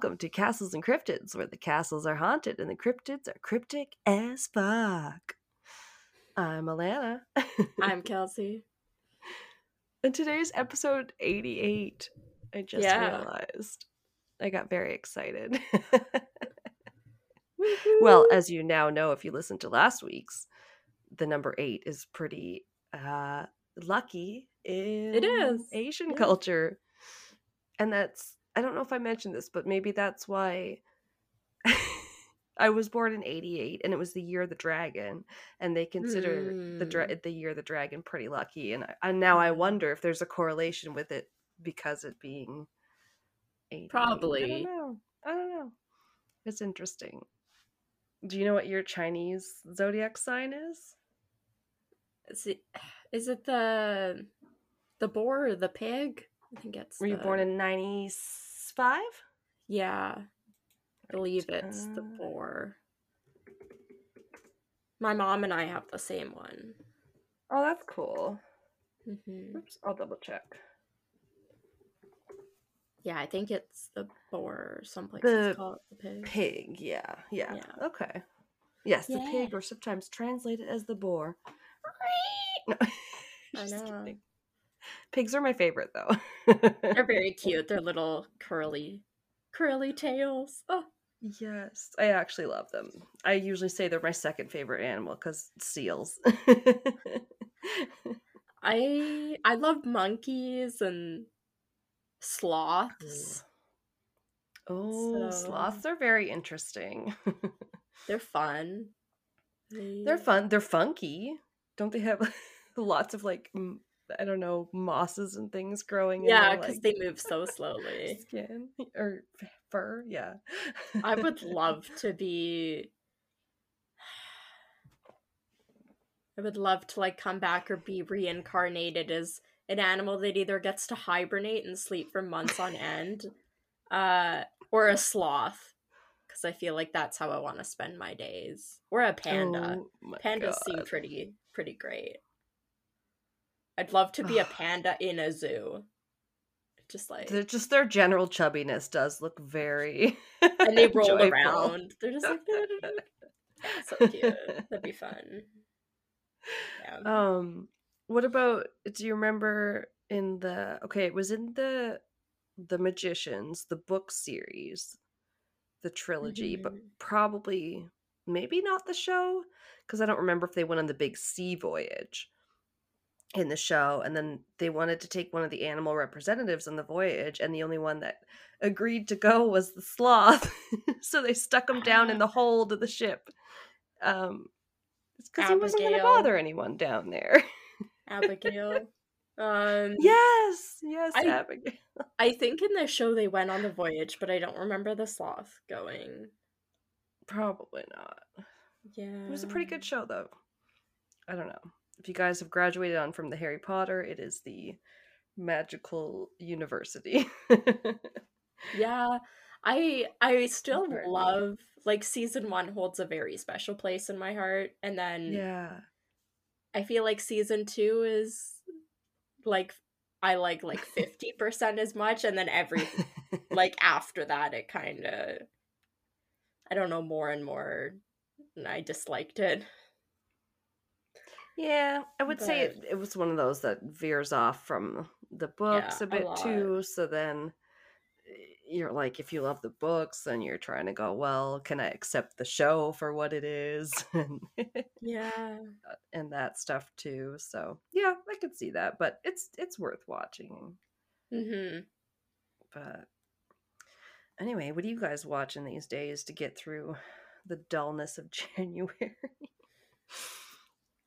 welcome to Castles and Cryptids, where the castles are haunted and the cryptids are cryptic as fuck. I'm Alana. I'm Kelsey. and today's episode 88. I just Yeah. realized. I got very excited. well, as you now know, if you listened to last week's, the number eight is pretty uh lucky in is, Asian yeah. culture. And that's I don't know if I mentioned this, but maybe that's why I was born in 88 and it was the year of the dragon and they consider the dra- hmm. the year of the dragon pretty lucky and I, and now I hmm. wonder if there's a correlation with it because it being 88. I Probably. don't know. I don't know. It's interesting. Do you know what your Chinese zodiac sign is? Is it, is it the the boar or the pig? I think it's. Were you the- born in 95? Yeah, I believe Right, it's the uh, boar. My mom and I have the same one. Oh, that's cool. hmm Oops, I'll double check. Yeah, I think it's the boar. Some The places call it the pig. Pig, yeah, yeah. Yeah. Okay. Yes, the Yeah. pig, or sometimes translated as the boar. No. I know. kidding. Pigs are my favorite, though. They're very cute. They're little curly, curly tails. Oh, yes, I actually love them. I usually say they're my second favorite animal because seals. I I love monkeys and sloths. oh, So- sloths are very interesting. They're fun. They- They're fun. They're funky. Don't they have lots of like m- I don't know mosses and things growing? Yeah, because like, they move so slowly. skin or fur. Yeah, I would love to be. I would love to like come back or be reincarnated as an animal that either gets to hibernate and sleep for months on end, uh, or a sloth, because I feel like that's how I want to spend my days, or a panda. Oh Pandas seem pretty pretty great. I'd love to be a panda in a zoo. Just like They're just their general chubbiness does look very and they roll joyful. around. They're just like so cute. That'd be fun. Yeah. Um, what about? Do you remember in the? Okay, it was in the the Magicians, the book series, the trilogy, but Mhm. probably maybe not the show because I don't remember if they went on the big sea voyage in the show, and then they wanted to take one of the animal representatives on the voyage, and the only one that agreed to go was the sloth, so they stuck him down in the hold of the ship. Um, it's because he wasn't going to bother anyone down there. Abigail. Um yes, yes, I- Abigail. I think in the show they went on the voyage, but I don't remember the sloth going. Probably not. Yeah. It was a pretty good show, though. I don't know. If you guys have graduated on from the Harry Potter, it is the magical university. Yeah. I I still love like season 1 holds a very special place in my heart and then yeah. I feel like season 2 is like I like like 50% as much and then every like after that it kind of I don't know more and more and I disliked it. Yeah, I would say it, it was one of those that veers off from the books Yeah, a a bit lot. too. So then eh, you're like, if you love the books, then you're trying to go, well, can I accept the show for what it is? and Yeah. and that stuff too. So yeah, I could see that, but it's it's worth watching. Mhm. But anyway, what are you guys watching these days to get through the dullness of January?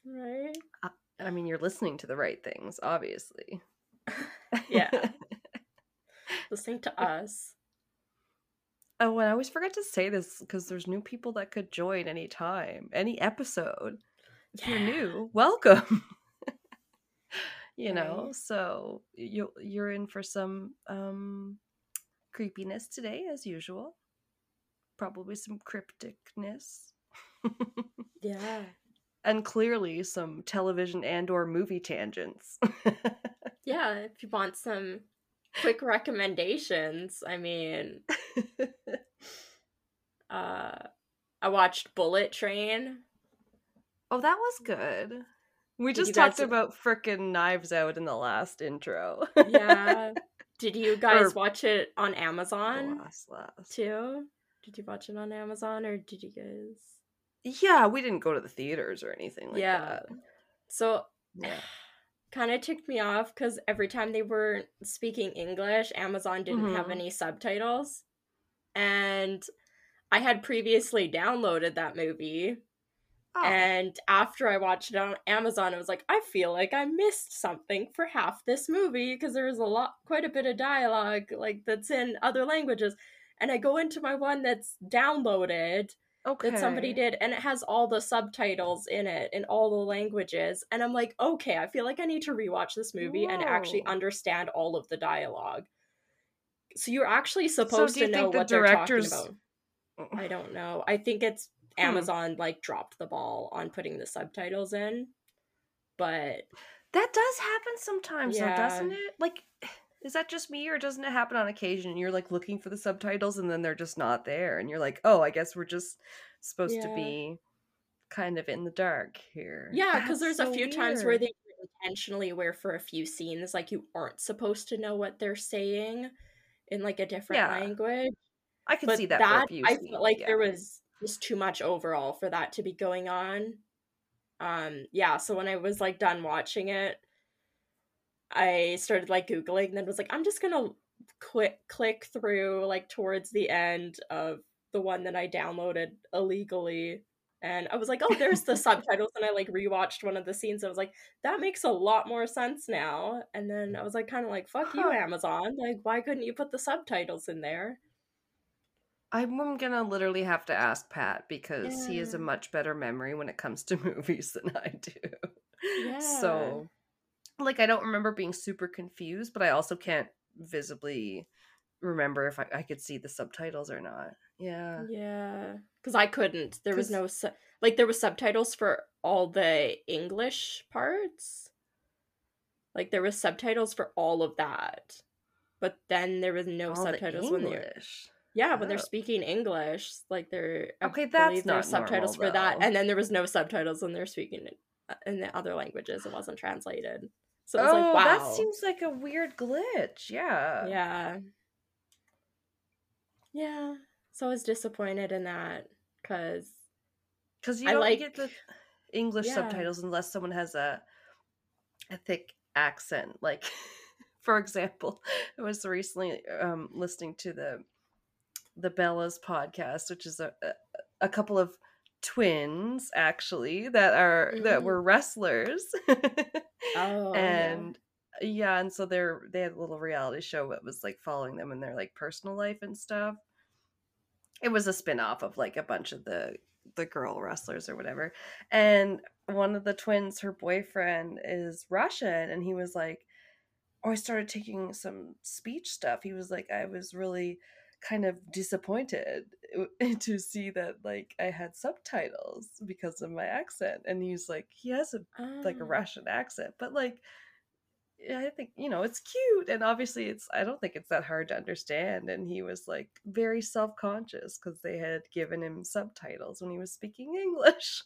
Right? I mean, you're listening to the right things, obviously. Yeah. Listening to us. oh, and I always forget to say this because there's new people that could join anytime, any episode. If you're new, welcome. you know, so you you're in for some um creepiness today as usual. Probably some crypticness. Yeah. And clearly some television and or movie tangents. Yeah, if you want some quick recommendations. I mean, uh, I watched Bullet Train. oh, that was good. We just you guys- talked about frickin' Knives Out in the last intro. Yeah. Did you guys Or- watch it on Amazon last, last. too? Did you watch it on Amazon or did you guys? Yeah, we didn't go to the theaters or anything like Yeah. that. So Yeah. kind of ticked me off because every time they were speaking English, Amazon didn't have Mhm. any subtitles. And I had previously downloaded that movie. Oh. And after I watched it on Amazon, I was like, I feel like I missed something for half this movie because there was a lot, quite a bit of dialogue like that's in other languages. And I go into my one that's downloaded okay. that somebody did and it has all the subtitles in it in all the languages and i'm like okay i feel like i need to rewatch this movie and actually understand all of the dialogue so you're actually supposed do you to know the what they're talking directors- about i don't know i think it's Hmm. amazon like dropped the ball on putting the subtitles in but That does happen sometimes, Yeah. though, doesn't it? Like, is that just me, or doesn't it happen on occasion? You're like looking for the subtitles, and then they're just not there, and you're like, oh, I guess we're just supposed to be kind of in the dark here. yeah because there's a so few times where they intentionally where for a few scenes like you aren't supposed to know what they're saying in like a different Yeah. language I can but see that, that, for a few I scenes, felt like yeah. there was just too much overall for that to be going on. Um, yeah, so when I was like done watching it, I started like googling, and then was like, I'm just gonna click click through like towards the end of the one that I downloaded illegally. And I was like, oh, there's the subtitles. And I like rewatched one of the scenes. And I was like, that makes a lot more sense now. And then I was like, kind of like, fuck you, Amazon. Like, why couldn't you put the subtitles in there? I'm gonna literally have to ask Pat because he has a much better memory when it comes to movies than I do. Yeah. So, like, I don't remember being super confused, but I also can't visibly remember if I, I could see the subtitles or not. Yeah. Yeah, because I couldn't. There was no su- like there was subtitles for all the English parts. Like there was subtitles for all of that, but then there was no All the subtitles when they're English. yeah when they're speaking English. Like they're I Okay, that's believe there were not subtitles normal, for that, and then there was no subtitles when they're speaking uh, in the other languages. It wasn't translated, so oh, like wow, that seems like a weird glitch. Yeah. yeah, yeah. So I was disappointed in that because Because you I don't like- get the English Yeah. subtitles unless someone has a a thick accent. Like, for example, I was recently um, listening to the the Bellas podcast, which is a, a couple of twins actually that are that Mhm. were wrestlers. Oh, and yeah, and so they're they had a little reality show that was like following them in their like personal life and stuff. It was a spin-off of like a bunch of the the girl wrestlers or whatever. And one of the twins, her boyfriend is Russian, and he was like, Oh, I started taking some speech stuff. He was like, I was really kind of disappointed to see that like I had subtitles because of my accent. And he's like, he has a like a Ah. Russian accent, but like I think you know it's cute, and obviously it's I don't think it's that hard to understand. And he was like very self conscious because they had given him subtitles when he was speaking English.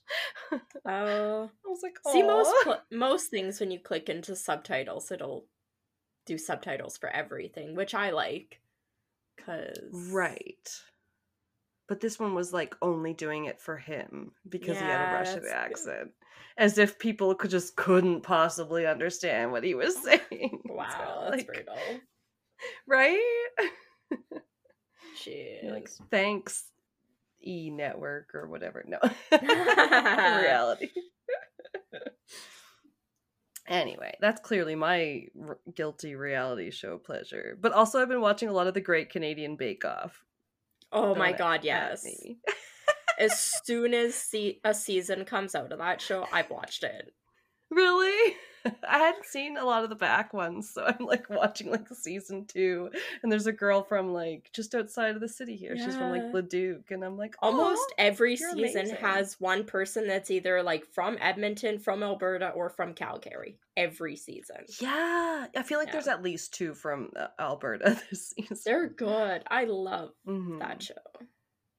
Oh, I was like, see most pl- most things when you click into subtitles, it'll do subtitles for everything, which I like. Cause right. But this one was like only doing it for him because he had a Russian accent, as if people could just couldn't possibly understand what he was saying. So, Wow, that's brutal. right? Jeez. Like, thanks, E Network or whatever. No, reality. Anyway, that's clearly my r- guilty reality show pleasure. But also, I've been watching a lot of the Great Canadian Bake Off. oh my god, yes. as soon as se- a season comes out of that show, I've watched it. really? I hadn't seen a lot of the back ones, so I'm like watching like season two, and there's a girl from like just outside of the city here. She's from like Yeah. Leduc, and I'm like, Almost every season amazing. has one person that's either like from Edmonton, from Alberta, or from Calgary. Every season. Yeah, I feel like Yeah. there's at least two from uh, Alberta this season. They're good. I love Mhm. that show.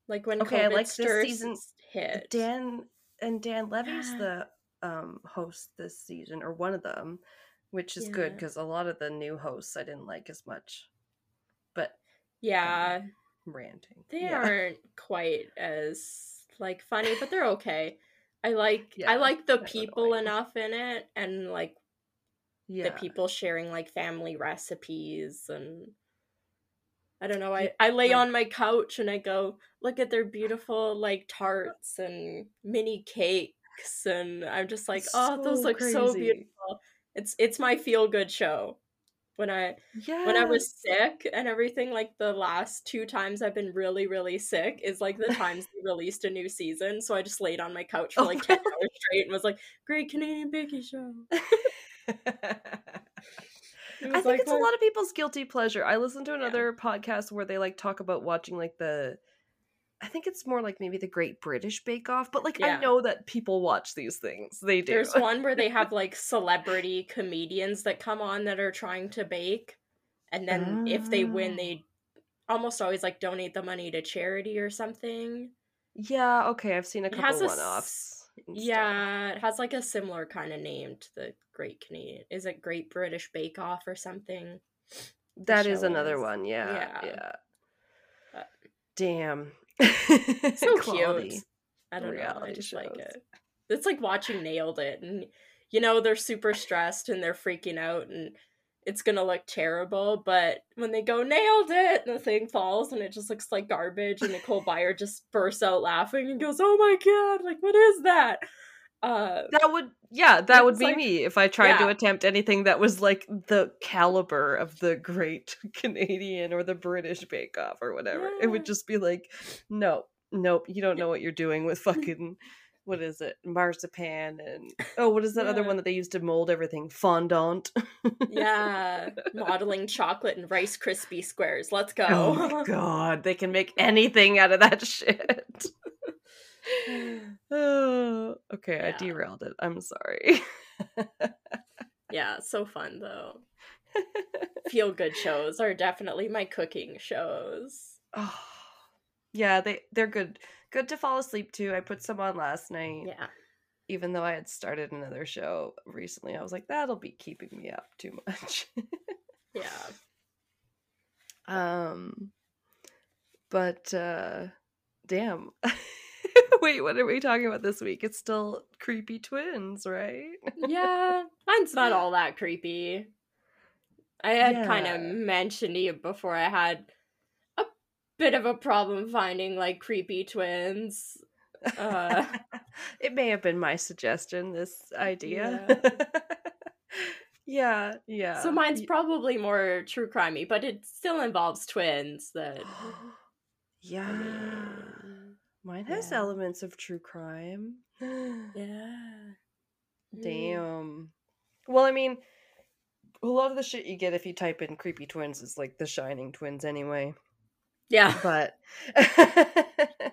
Like when Okay, I like this season- hit. Dan and Dan Levy's Yeah. the um host this season, or one of them, which is good because a lot of the new hosts I didn't like as much. But yeah, ranting, they yeah. aren't quite as like funny, but they're okay. I like Yeah, I like the they're people annoying. enough in it and like yeah. the people sharing like family recipes and I don't know. I, I lay on my couch and I go look at their beautiful like tarts and mini cakes and I'm just like, oh, those look so beautiful. It's it's my feel good show. When I Yeah. when I was sick and everything, like the last two times I've been really, really sick is like the times they released a new season. So I just laid on my couch for like 10 hours straight and was like, Great Canadian Baking Show. I think like, it's a lot of people's guilty pleasure. I listened to another podcast where they like talk about watching like the I think it's more like maybe the Great British Bake Off, but like Yeah. I know that people watch these things. They do. There's one where they have like celebrity comedians that come on that are trying to bake. And then if they win, Oh. they almost always like donate the money to charity or something. Yeah, okay, I've seen a couple a one offs. s- Yeah, it has like a similar kind of name to the Great Canadian. Is it Great British Bake Off or something? That is another is. one, yeah. Yeah. Yeah. Damn. So cute. I don't know. I just like it. It's like watching Nailed It, and you know they're super stressed and they're freaking out, and it's gonna look terrible. But when they go Nailed It, and the thing falls, and it just looks like garbage, and Nicole Byer just bursts out laughing and goes, "Oh my god! Like what is that?" Uh, That would yeah, that would be like- me if I tried to attempt anything that was like the caliber of the great Canadian or the British Bake Off or whatever. It would just be like, no, nope, you don't know what you're doing with fucking what is it? Marzipan and oh, what is that other one that they used to mold everything? Fondant. yeah, modeling chocolate and Rice Krispie squares. Let's go. Oh my god, they can make anything out of that shit. oh, okay, I derailed it. I'm sorry. yeah, so fun though. Feel good shows are definitely my cooking shows. Oh, yeah, they they're good. Good to fall asleep to. I put some on last night, Yeah. even though I had started another show recently. I was like, that'll be keeping me up too much. Yeah. um, but uh, damn. Wait, what are we talking about this week? It's still creepy twins, right? Yeah. Mine's not all that creepy. I had kind of mentioned you before I had a bit of a problem finding like creepy twins. Uh, it may have been my suggestion. This idea. yeah, yeah. so mine's probably more true crimey, but it still involves twins that yeah. I mean, Mine has yeah. elements of true crime. yeah. Mm. Damn. Well, I mean, a lot of the shit you get if you type in creepy twins is like the Shining twins anyway. Yeah. But I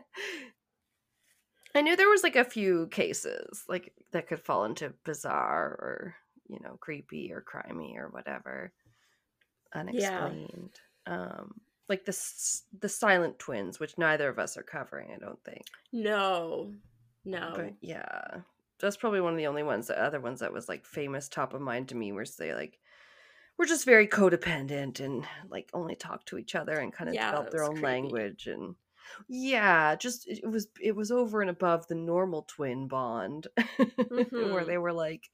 knew there was like a few cases like that could fall into bizarre or you know creepy or crimey or whatever unexplained. Um like the the silent twins, which neither of us are covering, I don't think. No. No. But yeah, that's probably one of the only ones. The other ones that was like famous, top of mind to me, were they like were just very codependent and like only talk to each other and kind of Yeah, develop their own creepy. language and yeah, just it was it was over and above the normal twin bond where Mhm. they were like,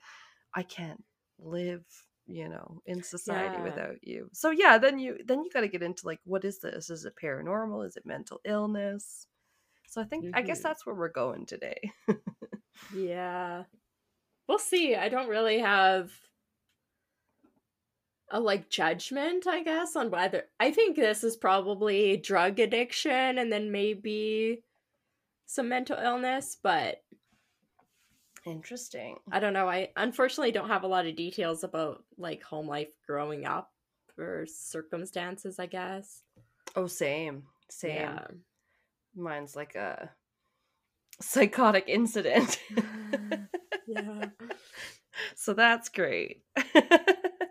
I can't live you know in society Yeah. without you so yeah then you then you got to get into like what is this is it paranormal is it mental illness so i think i guess Mhm. that's where we're going today Yeah. We'll see. I don't really have a like judgment, I guess, on whether I think this is probably drug addiction and then maybe some mental illness, but Interesting. I don't know. I unfortunately don't have a lot of details about like home life growing up or circumstances, I guess. Oh, same. Same. Yeah. Mine's like a psychotic incident. yeah. so that's great.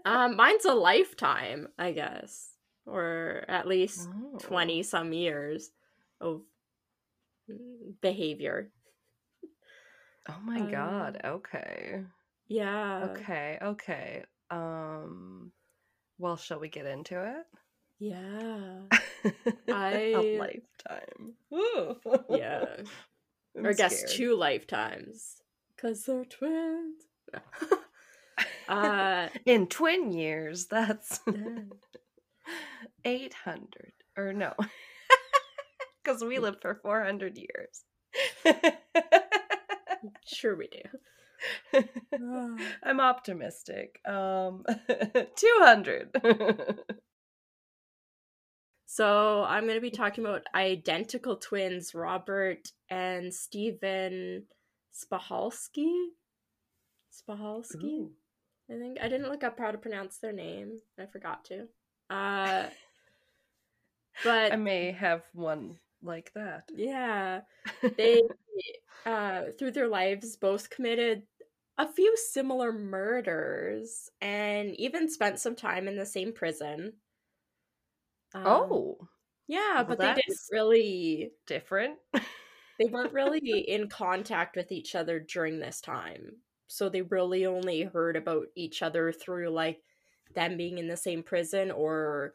Um, mine's a lifetime, I guess, or at least Oh. 20 some years of mm, behavior. Oh my Um, god. Okay. Yeah. Okay. Okay. Um well, shall we get into it? Yeah. a I- lifetime. Ooh. Yeah. I'm or I guess scared. two lifetimes. Because they're twins. uh, in twin years. That's 800 or no. Cuz we lived for 400 years. Sure we do. I'm optimistic. Um 200. So I'm going to be talking about identical twins, Robert and Stephen Spahalski. Spahalski, Ooh. I think. I didn't look up how to pronounce their name. I forgot to. Uh, but I may have one like that. yeah, they uh, through their lives both committed a few similar murders and even spent some time in the same prison. Um, oh, yeah, well, but they didn't really different. they weren't really in contact with each other during this time. So they really only heard about each other through like them being in the same prison or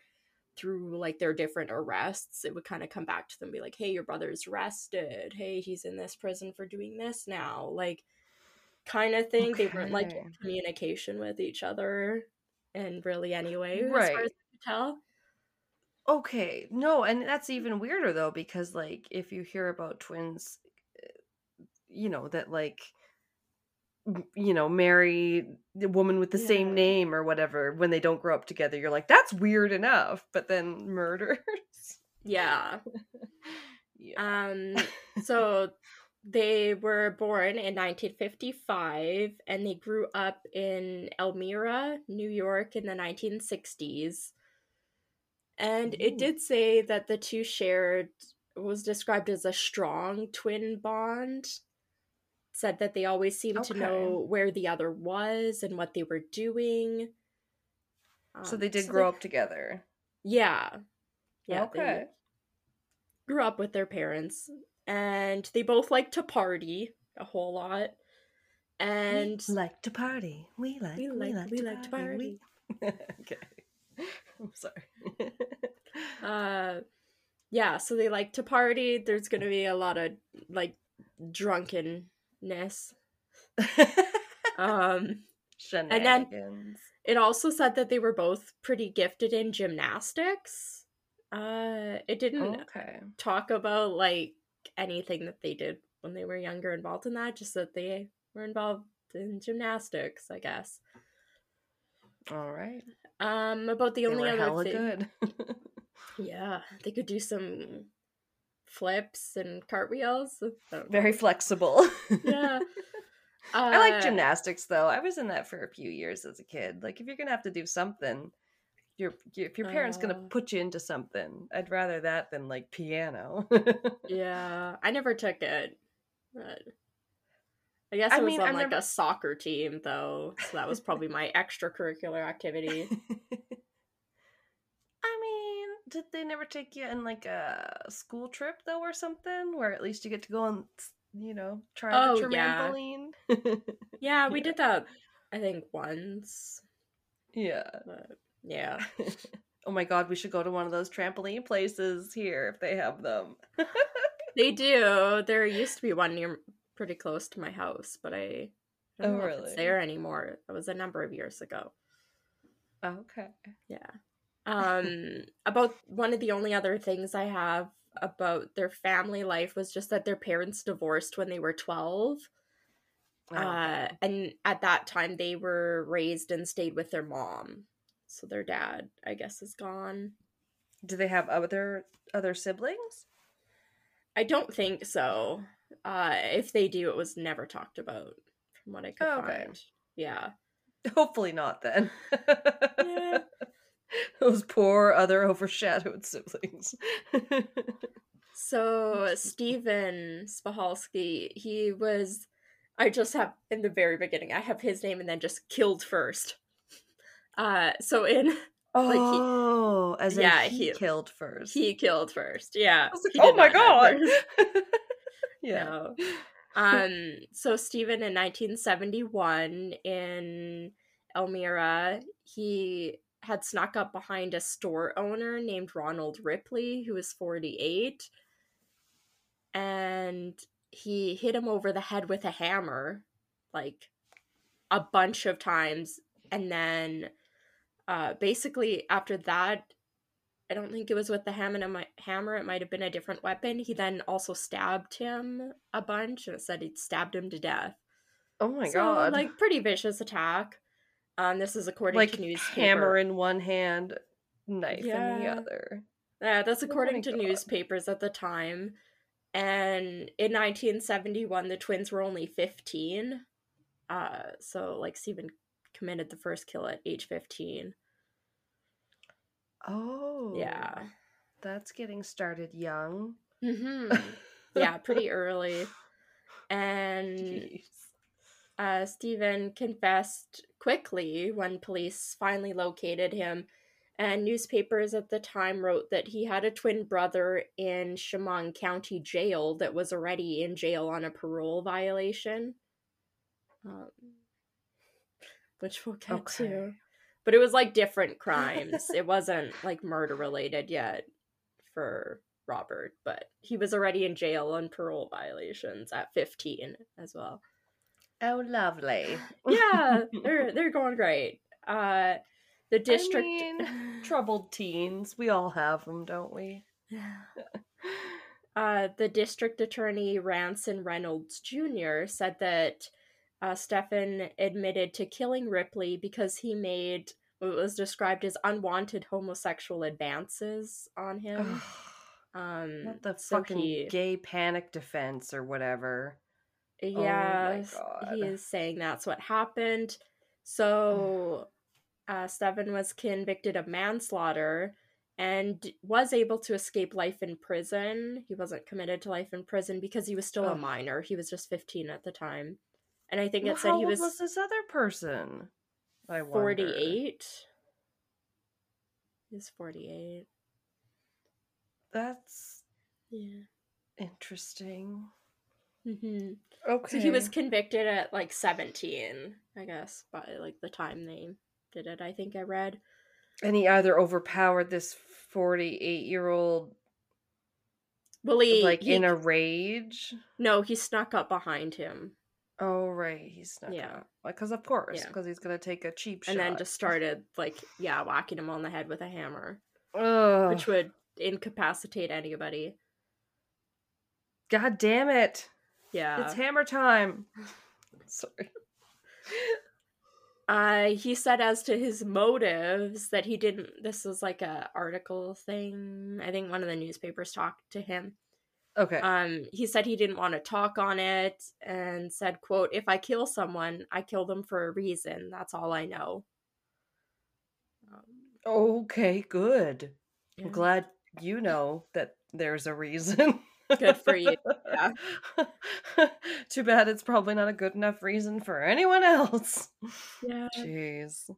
through like their different arrests. It would kind of come back to them be like, "Hey, your brother's arrested. Hey, he's in this prison for doing this now." Like kind of thing. They weren't like in communication with each other and really anyway, as Right. far as I could tell. Okay, no, and that's even weirder though because like if you hear about twins, uh, you know that like you know marry the woman with the Yeah. same name or whatever when they don't grow up together, you're like that's weird enough, but then murders. Yeah. yeah. Um, so they were born in 1955 and they grew up in Elmira, New York in the 1960s. And Ooh. it did say that the two shared was described as a strong twin bond. Said that they always seemed to know where the other was and what they were doing. so Um, they did so grow up together. Yeah. Yeah. they- okay. grew up with their parents and they both like to party a whole lot and we like to party. We like. we like we like to party We... okay. I'm sorry. uh yeah so they like to party there's gonna be a lot of like drunkenness um Shenanigans. it also said that they were both pretty gifted in gymnastics uh it didn't okay. talk about like anything that they did when they were younger involved in that just that they were involved in gymnastics i guess All right. um about the They only other thing good. yeah they could do some flips and cartwheels I. Very flexible. yeah I like Uh, gymnastics though. I was in that for a few years as a kid. Like if you're gonna have to do something, your if your parents gonna Uh. put you into something, I'd rather that than like piano. yeah i never took it but i guess it I was mean, on I've like never- a soccer team though so that was probably my extracurricular activity I did they never take you in like a school trip though, or something, where at least you get to go on, you know, try Oh, the trampoline? yeah we Yeah. did that i think once yeah. but yeah oh my god, we should go to one of those trampoline places here if they have them. They do. There used to be one near pretty close to my house, but I, don't Oh, know if it's really? there anymore. That was a number of years ago. Okay. Yeah. Um about one of the only other things I have about their family life was just that their parents divorced when they were 12. Uh and at that time they were raised and stayed with their mom. So their dad, I guess, is gone. Do they have other other siblings? I don't think so. Uh if they do, it was never talked about. from what I could Oh, okay. find. Yeah. Hopefully not then. Yeah. Those poor other overshadowed siblings. So Stephen Spahalski, he was I just have in the very beginning, I have his name and then just killed first. Uh so in oh, as in yeah, he, he- killed first. he killed first. Yeah. Like, oh my god. yeah. No. Um so Stephen in 1971 in Elmira, he had snuck up behind a store owner named Ronald Ripley who was 48 and he hit him over the head with a hammer like a bunch of times and then uh basically after that I don't think it was with the hammer. Hammer, it might have been a different weapon. He then also stabbed him a bunch, and it said he stabbed him to death. Oh my so, god. like pretty vicious attack. Um, this is according like to newspaper. hammer in one hand, knife in the other. Yeah, that's Oh according to God. newspapers at the time. And in 1971, the twins were only 15. Uh, so like Stephen committed the first kill at age 15. Oh. Yeah. That's getting started young. hmm yeah, pretty early. And Jeez. Uh, Stephen confessed quickly when police finally located him. And newspapers at the time wrote that he had a twin brother in Chemung County Jail that was already in jail on a parole violation. Um, which we'll get Okay. to. But it was like different crimes. it wasn't like murder related yet for Robert, but he was already in jail on parole violations at 15 as well Oh, lovely. yeah, they're they're going great. Uh, the district. mean, Troubled teens. We all have them, don't we? uh, the district attorney Ranson Reynolds Jr. said that uh, Stefan admitted to killing Ripley because he made what was described as unwanted homosexual advances on him. Um, Not the so fucking he- gay panic defense or whatever. Yeah, God. he is saying that's what happened. So, uh, Stephen was convicted of manslaughter and was able to escape life in prison. He wasn't committed to life in prison because he was still a minor. He was just 15 at the time. And I think Well, it said how he old was, was this other person? I wonder. 48. He's 48. That's Yeah. interesting. Hmm Okay. So he was convicted at like 17, I guess, by like the time they did it. I think I read. and he either overpowered this forty-eight-year-old, Well, he, like he- in a rage. no, he snuck up behind him Oh right, he snuck Yeah. out. Because of course, Yeah. because he's gonna take a cheap shot and shot. then just started like yeah, whacking him on the head with a hammer, Ugh. which would incapacitate anybody. God damn it! Yeah. It's hammer time. Sorry. Uh, he said as to his motives that he didn't. This was like a article thing. I think one of the newspapers talked to him. Okay. Um, he said he didn't want to talk on it and said, "quote If I kill someone, I kill them for a reason. That's all I know." Um, okay. Good. yeah. I'm glad you know that there's a reason. Good for you. Yeah. Too bad it's probably not a good enough reason for anyone else. Yeah. Jeez.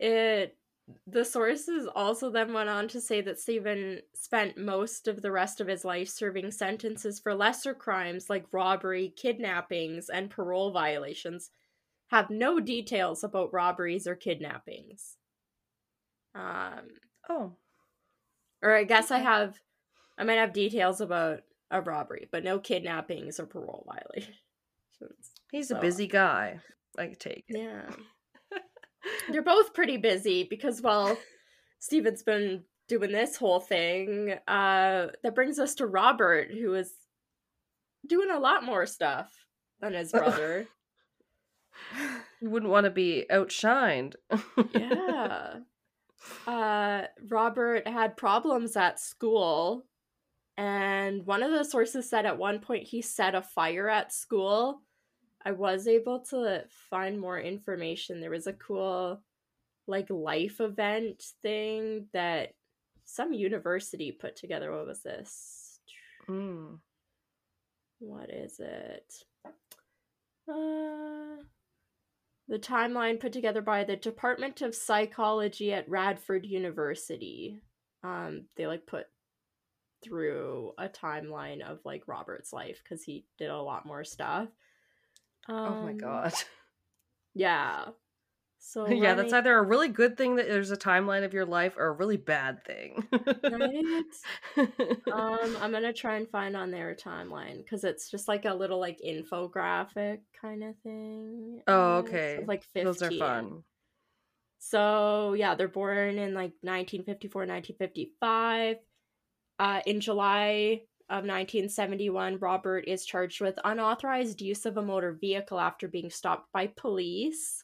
It the sources also then went on to say that Stephen spent most of the rest of his life serving sentences for lesser crimes like robbery, kidnappings, and parole violations. Have no details about robberies or kidnappings. Um, Oh. or I guess I have, I might have details about a robbery, but no kidnappings or parole violations. He's a busy guy. I take it. Yeah. They're both pretty busy because while Stephen's been doing this whole thing, uh, that brings us to Robert, who is doing a lot more stuff than his brother. You wouldn't want to be outshined. yeah. Uh, Robert had problems at school, and one of the sources said at one point he set a fire at school I was able to find more information. There was a cool like life event thing that some university put together. What was this? Mm. What is it? Uh, the timeline put together by the Department of Psychology at Radford University. Um, they like put through a timeline of like Robert's life because he did a lot more stuff. Um, oh my god. Yeah. So yeah, that's either a really good thing that there's a timeline of your life or a really bad thing. Right? um, I'm gonna try and find on their timeline because it's just like a little like infographic kind of thing. Oh, okay. of, like 15. Those are fun. So yeah, they're born in like 1954, 1955. Uh, in July of 1971, Robert is charged with unauthorized use of a motor vehicle after being stopped by police.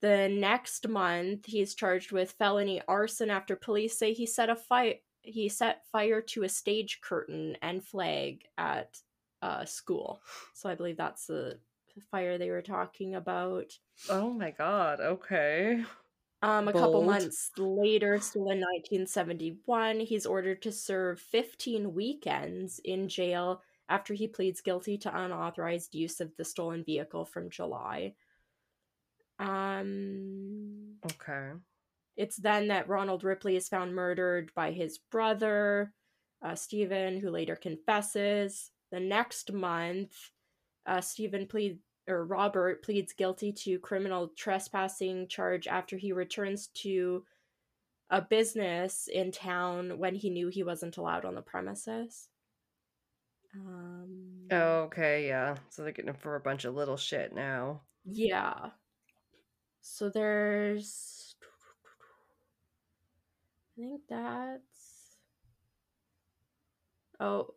The next month, he's charged with felony arson after police say he set a fire. He set fire to a stage curtain and flag at a school. So I believe that's the fire they were talking about. Oh my god, okay. Um, a couple months later, still in 1971, he's ordered to serve 15 weekends in jail after he pleads guilty to unauthorized use of the stolen vehicle from July. Um, Okay. it's then that Ronald Ripley is found murdered by his brother, uh, Stephen, who later confesses. The next month, uh, Stephen plead or Robert pleads guilty to criminal trespassing charge after he returns to a business in town when he knew he wasn't allowed on the premises. Um, Oh, okay, yeah. So they're getting him for a bunch of little shit now. Yeah. So there's. I think that's. Oh.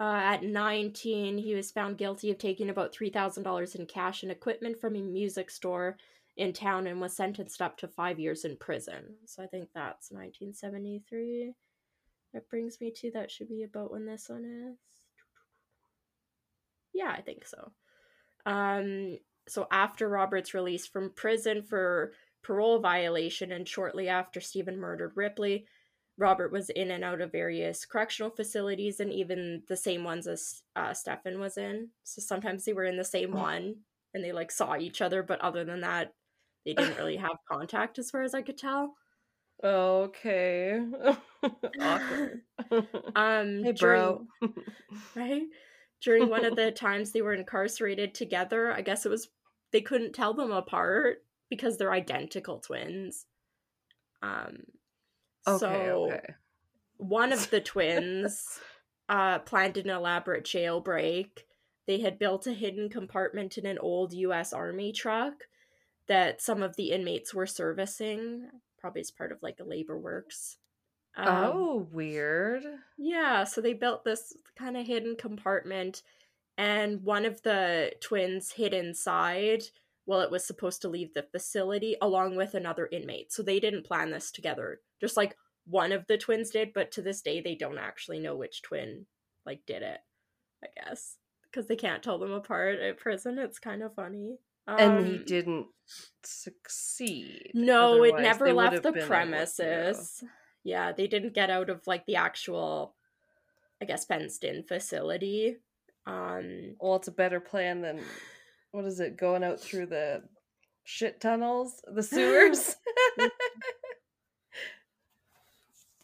Uh, at 19, he was found guilty of taking about $3,000 in cash and equipment from a music store in town and was sentenced up to five years in prison. So I think that's 1973. That brings me to that should be about when this one is. Yeah, I think so. Um, so after Robert's release from prison for parole violation and shortly after Stephen murdered Ripley, Robert was in and out of various correctional facilities and even the same ones as uh, Stefan was in. So sometimes they were in the same one and they like saw each other, but other than that, they didn't really have contact as far as I could tell. Okay. Awkward. Um, hey, during- bro. right? During one of the times they were incarcerated together, I guess it was they couldn't tell them apart because they're identical twins. Um okay, so okay. one of the twins uh planned an elaborate jailbreak. They had built a hidden compartment in an old US Army truck that some of the inmates were servicing, probably as part of like a labor works. Um, oh, weird. yeah, so they built this kind of hidden compartment, and one of the twins hid inside while it was supposed to leave the facility along with another inmate. So they didn't plan this together. Just like one of the twins did, but to this day they don't actually know which twin like did it. I guess because they can't tell them apart at prison. It's kind of funny. and he Um, didn't succeed. no, it never left the been able to. premises. Yeah, they didn't get out of like the actual, I guess, fenced in facility. Um, Well, it's a better plan than what is it? Going out through the shit tunnels, the sewers.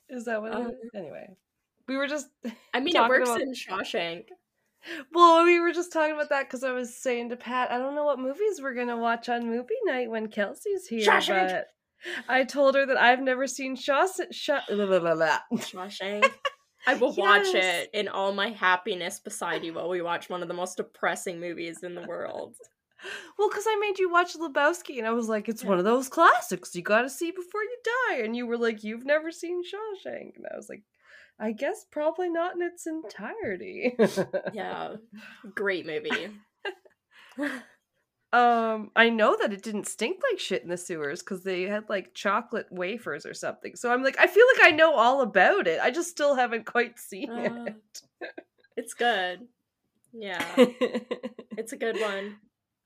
is that what? Um, is? Anyway, we were just I mean, it works about- in Shawshank. well, we were just talking about that because I was saying to Pat, I don't know what movies we're gonna watch on movie night when Kelsey's here, Shawshank! but I told her that I've never seen Shaws. Shaw-. Shawshank. I will watch it in all my happiness beside you while we watch one of the most depressing movies in the world. Well, because I made you watch Lebowski, and I was like, it's Yeah. one of those classics you got to see before you die. And you were like, you've never seen Shawshank, and I was like, I guess probably not in its entirety. Yeah, great movie. um, I know that it didn't stink like shit in the sewers because they had like chocolate wafers or something. So I'm like, I feel like I know all about it. I just still haven't quite seen Uh, it. it's good. Yeah, it's a good one.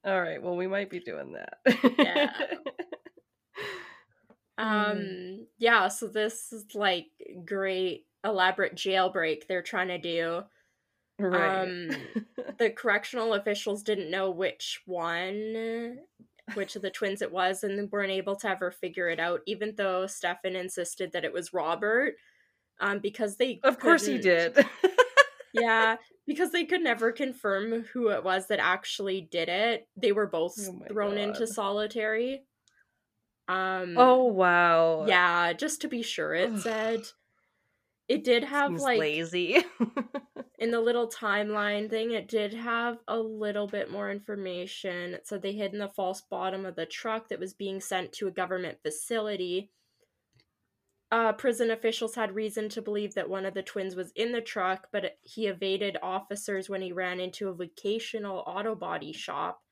All right. Well, we might be doing that. Yeah. Mm. Um yeah, so this is like great elaborate jailbreak they're trying to do. Right. Um the correctional officials didn't know which one which of the twins it was and weren't able to ever figure it out even though Stefan insisted that it was Robert um because they of course he did. yeah because they could never confirm who it was that actually did it they were both Oh thrown into solitary um oh wow. yeah just to be sure it said it did have Seems like lazy. in the little timeline thing it did have a little bit more information. It said they hid in the false bottom of the truck that was being sent to a government facility. Uh, prison officials had reason to believe that one of the twins was in the truck but he evaded officers when he ran into a vocational auto body shop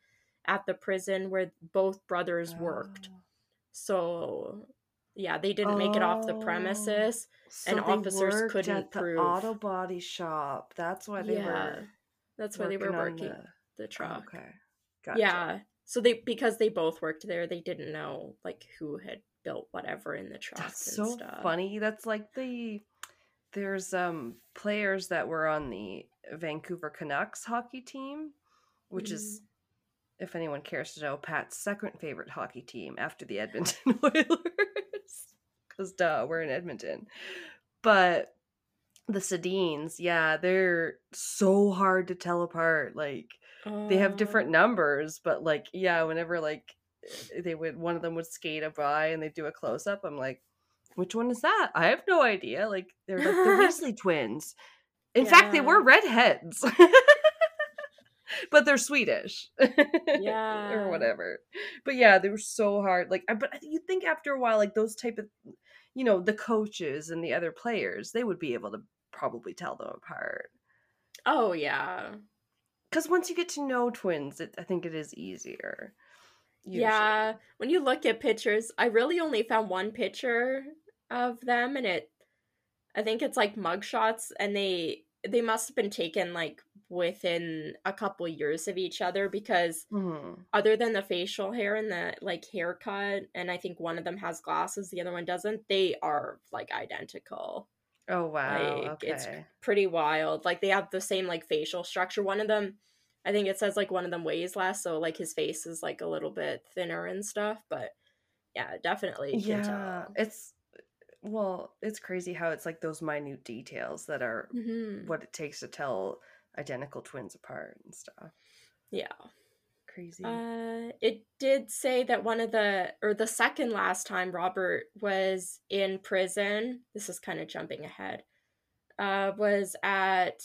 at the prison where both brothers worked. So yeah they didn't make it off the Oh. premises So and they officers worked couldn't at the prove- auto body shop. That's why they yeah were. that's why they were working working the, the- truck Okay. Gotcha. yeah so they because they both worked there they didn't know like who had built whatever in the truck That's and so stuff funny. That's like the there's um players that were on the Vancouver Canucks hockey team, which is Mm. if anyone cares to know, Pat's second favorite hockey team after the Edmonton Oilers. Cause duh, we're in Edmonton. But the Sedins, yeah, they're so hard to tell apart. Like they have different numbers, but like yeah, whenever like eh, they would one of them would skate a by and they do a close up, I'm like, which one is that? I have no idea. Like they're like the Weasley twins. In fact, they were redheads. but they're Swedish. Yeah. or whatever. But yeah, they were so hard. Like but you think after a while like those type of you know, the coaches and the other players, they would be able to probably tell them apart. oh yeah Cuz once you get to know twins, it, I think it is easier. usually. yeah when you look at pictures i really only found one picture of them and it i think it's like mugshots and they they must have been taken like within a couple years of each other because Mhm. other than the facial hair and the like haircut and i think one of them has glasses the other one doesn't they are like identical Oh wow. Like, okay. it's pretty wild like they have the same like facial structure one of them i think it says like one of them weighs less so like his face is like a little bit thinner and stuff but yeah definitely you can yeah, tell. it's well, it's crazy how it's like those minute details that are Mhm. what it takes to tell identical twins apart and stuff. yeah Crazy. Uh, it did say that one of the, or the second last time Robert was in prison, this is kind of jumping ahead, uh, was at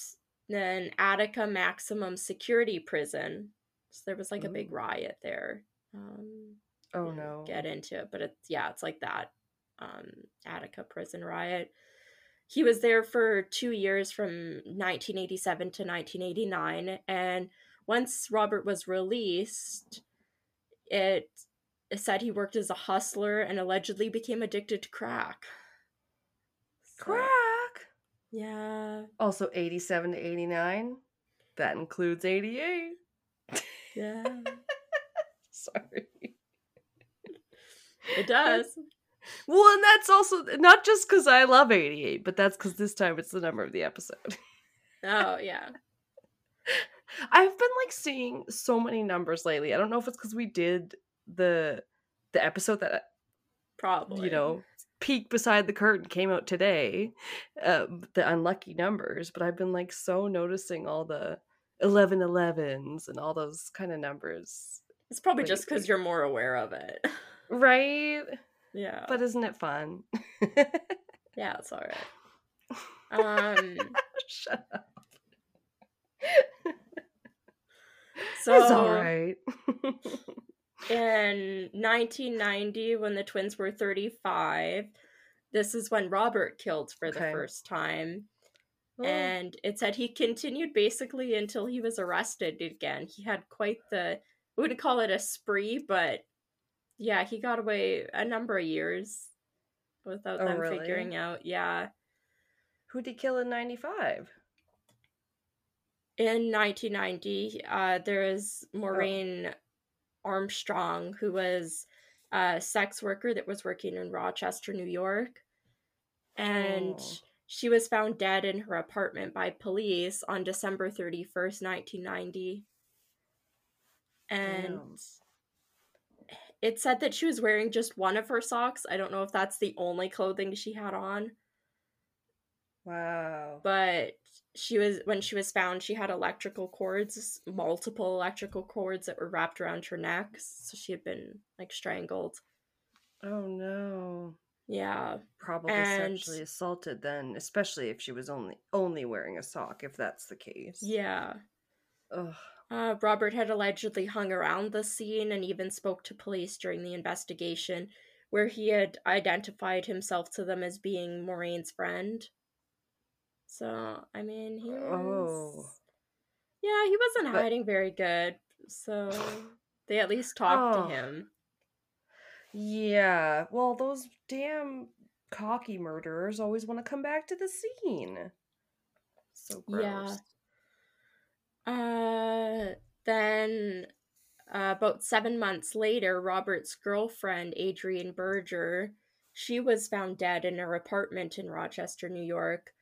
an Attica maximum security prison. So there was like a big riot there. Um, oh no. Get into it, but it's, yeah, it's like that um, Attica prison riot. He was there for two years from 1987 to 1989. And once Robert was released, it, said he worked as a hustler and allegedly became addicted to crack. So, Crack. Yeah. Also 87 to 89. That includes 88. Yeah. Sorry. It does. Well, and that's also not just because I love 88, but that's because this time it's the number of the episode. Oh, yeah. I've been like seeing so many numbers lately. I don't know if it's because we did the the episode that Probably. you know peek beside the curtain came out today, uh, the unlucky numbers. But I've been like so noticing all the 11 11s and all those kind of numbers, It's probably just because you're more aware of it. right? Yeah. But isn't it fun? yeah, it's all right. Um, Shut up. so it's all right. in 1990, when the twins were 35, this is when Robert killed for the first time. Oh, And it said he continued basically until he was arrested again. He had quite the, I wouldn't call it a spree, but yeah, he got away a number of years without Oh, them really? figuring out. Yeah. Who'd he kill in 95? in 1990 uh there is maureen Armstrong, who was a sex worker that was working in Rochester, New York. And Oh. she was found dead in her apartment by police on December 31st, 1990. And Damn. It said that she was wearing just one of her socks. I don't know if that's the only clothing she had on, Wow. but she was when she was found, she had electrical cords, multiple electrical cords that were wrapped around her neck, so she had been like strangled. oh no. Yeah. Probably And- sexually assaulted then, especially if she was only only wearing a sock, if that's the case. Yeah. Ugh. Uh, Robert had allegedly hung around the scene and even spoke to police during the investigation, where he had identified himself to them as being Maureen's friend. So, I mean, he was. Oh. Yeah, he wasn't But- hiding very good. So, they at least talked Oh. to him. Yeah. Well, those damn cocky murderers always want to come back to the scene. So gross. Yeah. Uh, then uh, about seven months later, Robert's girlfriend, Adrienne Berger, she was found dead in her apartment in Rochester, New York.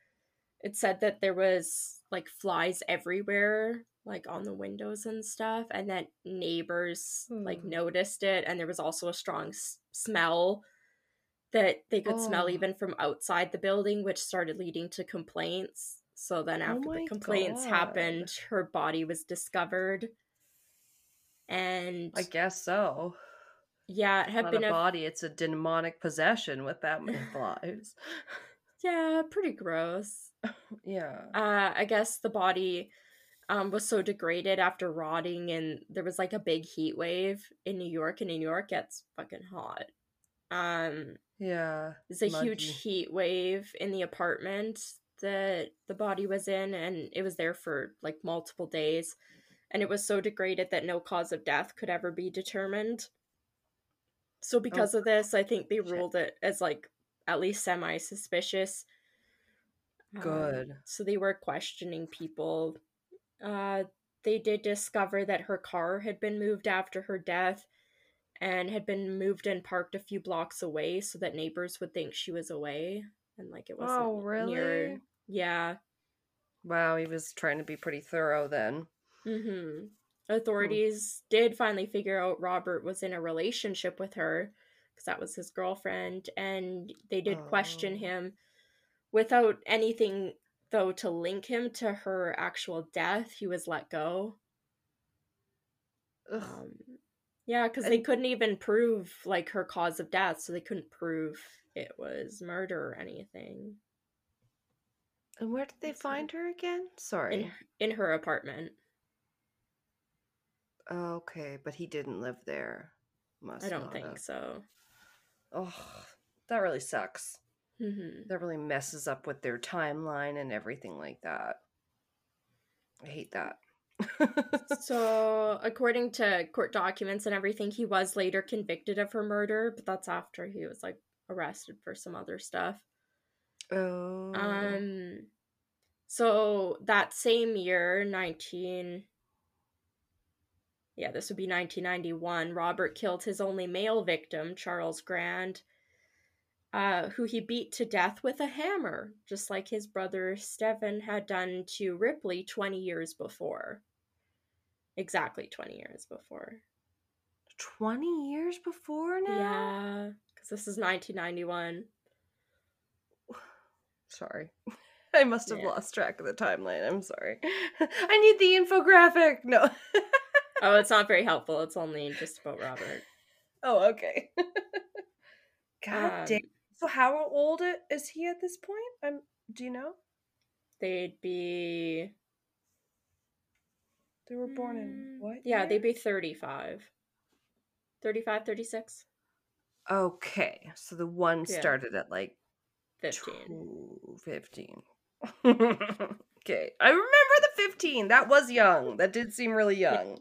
It said that there was like flies everywhere, like on the windows and stuff, and that neighbors like Hmm. noticed it, and there was also a strong s- smell that they could smell Oh. even from outside the building, which started leading to complaints. So then, Oh after my the complaints God. happened, her body was discovered. And I guess so. yeah, it had not been a a body, it's a demonic possession with that many flies. yeah, pretty gross. yeah. Uh, I guess the body um, was so degraded after rotting, and there was like a big heat wave in New York, and New York gets fucking hot. Um, Yeah. There's a Muggy. huge heat wave in the apartment that the body was in, and it was there for like multiple days. And it was so degraded that no cause of death could ever be determined. So, because of this, I think they Oh, shit. ruled it as like at least semi suspicious. Good. so, they were questioning people. Uh, they did discover that her car had been moved after her death and had been moved and parked a few blocks away so that neighbors would think she was away and like it wasn't Oh, really? near yeah Wow, he was trying to be pretty thorough then. hmm authorities did finally figure out robert was in a relationship with her because that was his girlfriend and they did question Oh. him without anything though to link him to her actual death he was let go. Um, yeah, because they couldn't even prove like her cause of death, so they couldn't prove it was murder or anything And where did they find her again? Sorry. in in her apartment. Okay, but he didn't live there. Must I don't think have. so. Oh, that really sucks. hmm That really messes up with their timeline and everything like that. I hate that. So, according to court documents and everything, he was later convicted of her murder, but that's after he was like arrested for some other stuff. Oh. Um, so that same year, 19. Yeah, this would be 1991. Robert killed his only male victim, Charles Grant, uh, who he beat to death with a hammer, just like his brother Stephen had done to Ripley 20 years before. Exactly 20 years before. 20 years before now? Yeah, because this is 1991. Sorry. I must have Yeah. lost track of the timeline. I'm sorry. I need the infographic. No. Oh, it's not very helpful. It's only just about Robert. oh, okay. God Um, damn. So how old is he at this point? I'm do you know? They'd be They were born in Mm, what? Yeah, year? they'd be 35. 35, 36, Okay. So the one Yeah. started at like 15. Two, 15. okay. I remember the 15. That was young. That did seem really young.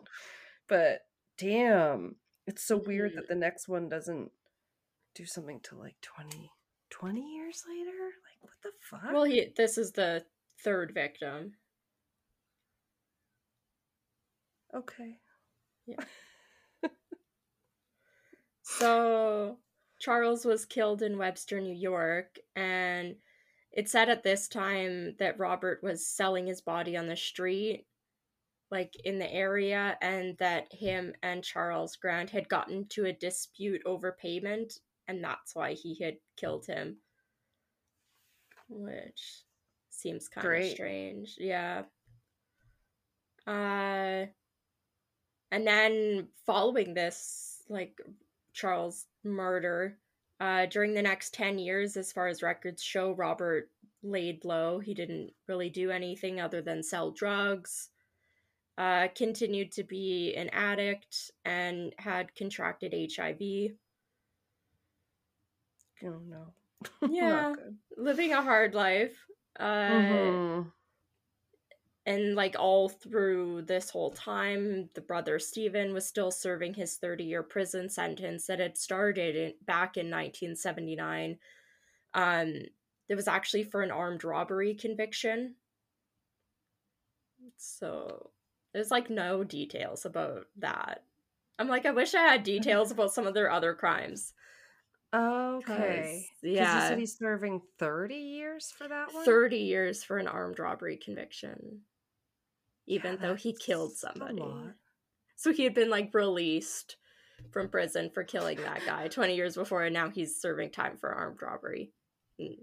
But damn. It's so weird that mm-hmm. the next one doesn't do something till like 20, 20 years later? Like, what the fuck? Well, he this is the third victim. okay. Yeah. So Charles was killed in Webster, New York, and it said at this time that Robert was selling his body on the street, like in the area, and that him and Charles Grant had gotten to a dispute over payment, and that's why he had killed him. Which seems kind of strange. Yeah. Uh and then following this, like Charles' murder, uh, during the next 10 years, as far as records show, Robert laid low. He didn't really do anything other than sell drugs, uh, continued to be an addict, and had contracted HIV. Oh no. Yeah. Living a hard life. Uh, Mhm. And like all through this whole time the brother stephen was still serving his 30 year prison sentence that had started in, back in 1979 um it was actually for an armed robbery conviction so there's like no details about that i'm like i wish i had details about some of their other crimes Okay. yeah. you said he's serving 30 years for that one? 30 years for an armed robbery conviction even Yeah, though he killed somebody. So he had been like released from prison for killing that guy 20 years before, and now he's serving time for armed robbery. Mm.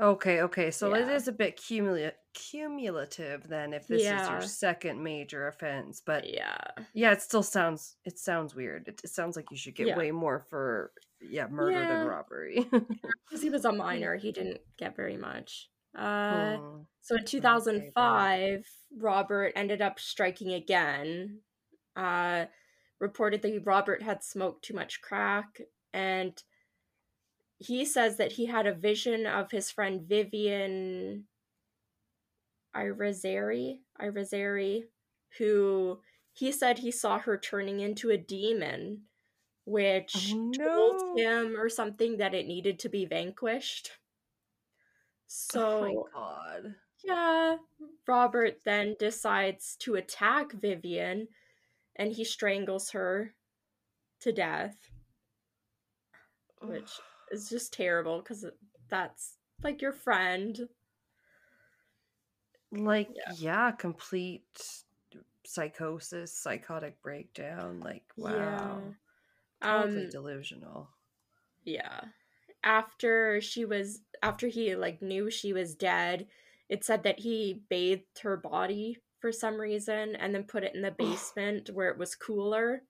Okay, okay. So it Yeah. is a bit cumula- cumulative then if this is your second major offense, but Yeah. yeah, it still sounds it sounds weird. It, it sounds like you should get Yeah. way more for yeah, murder Yeah. than robbery. Because he was a minor, he didn't get very much. Uh, Hmm. so in 2005, Robert ended up striking again. Uh, reportedly, Robert had smoked too much crack, and he says that he had a vision of his friend Vivian Irizarry, Irizarry, who he said he saw her turning into a demon, which Oh, told him or something that it needed to be vanquished. Oh my So, god. yeah, Robert then decides to attack Vivian and he strangles her to death, which is just terrible because that's like your friend. like Yeah. yeah. complete psychosis, psychotic breakdown, like wow. Totally Um, delusional. yeah. After she was after he like knew she was dead, it said that he bathed her body for some reason and then put it in the basement where it was cooler.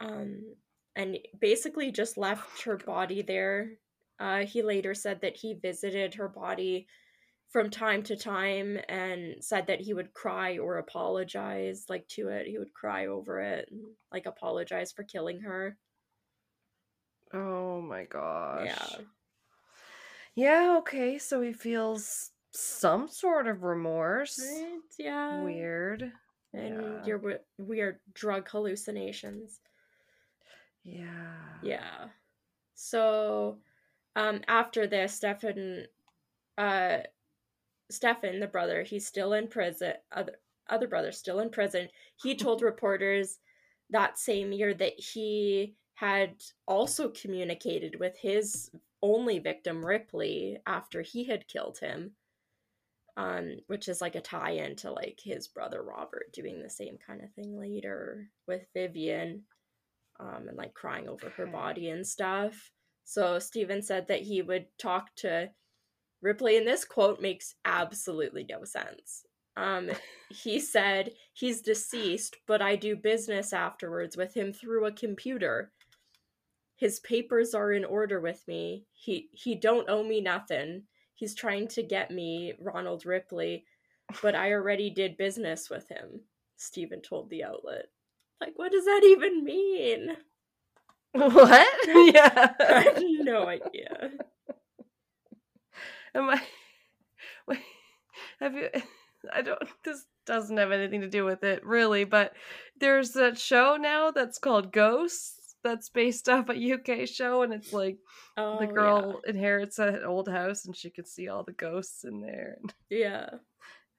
Um and basically just left her body there. Uh he later said that he visited her body from time to time and said that he would cry or apologize like to it. He would cry over it and like apologize for killing her. Oh my gosh. Yeah. Yeah, okay, so he feels some sort of remorse. Right? Yeah. Weird. And Yeah. your w- weird drug hallucinations. Yeah. Yeah. So, um, after this, Stefan, uh, Stefan, the brother, he's still in prison. Other other brother still in prison. He told reporters that same year that he had also communicated with his only victim Ripley after he had killed him. Um, which is like a tie-in to like his brother Robert doing the same kind of thing later with Vivian, um, and like crying over her body and stuff. So Stephen said that he would talk to Ripley, and this quote makes absolutely no sense. Um, he said he's deceased, but I do business afterwards with him through a computer. His papers are in order with me. He he don't owe me nothing. He's trying to get me Ronald Ripley, but I already did business with him. Stephen told the outlet. Like, what does that even mean? What? Yeah. I have no idea. Am I wait, have you I don't this doesn't have anything to do with it really, but there's that show now that's called Ghosts that's based off a UK show and it's like Oh, the girl inherits an old house and she can see all the ghosts in there. Yeah.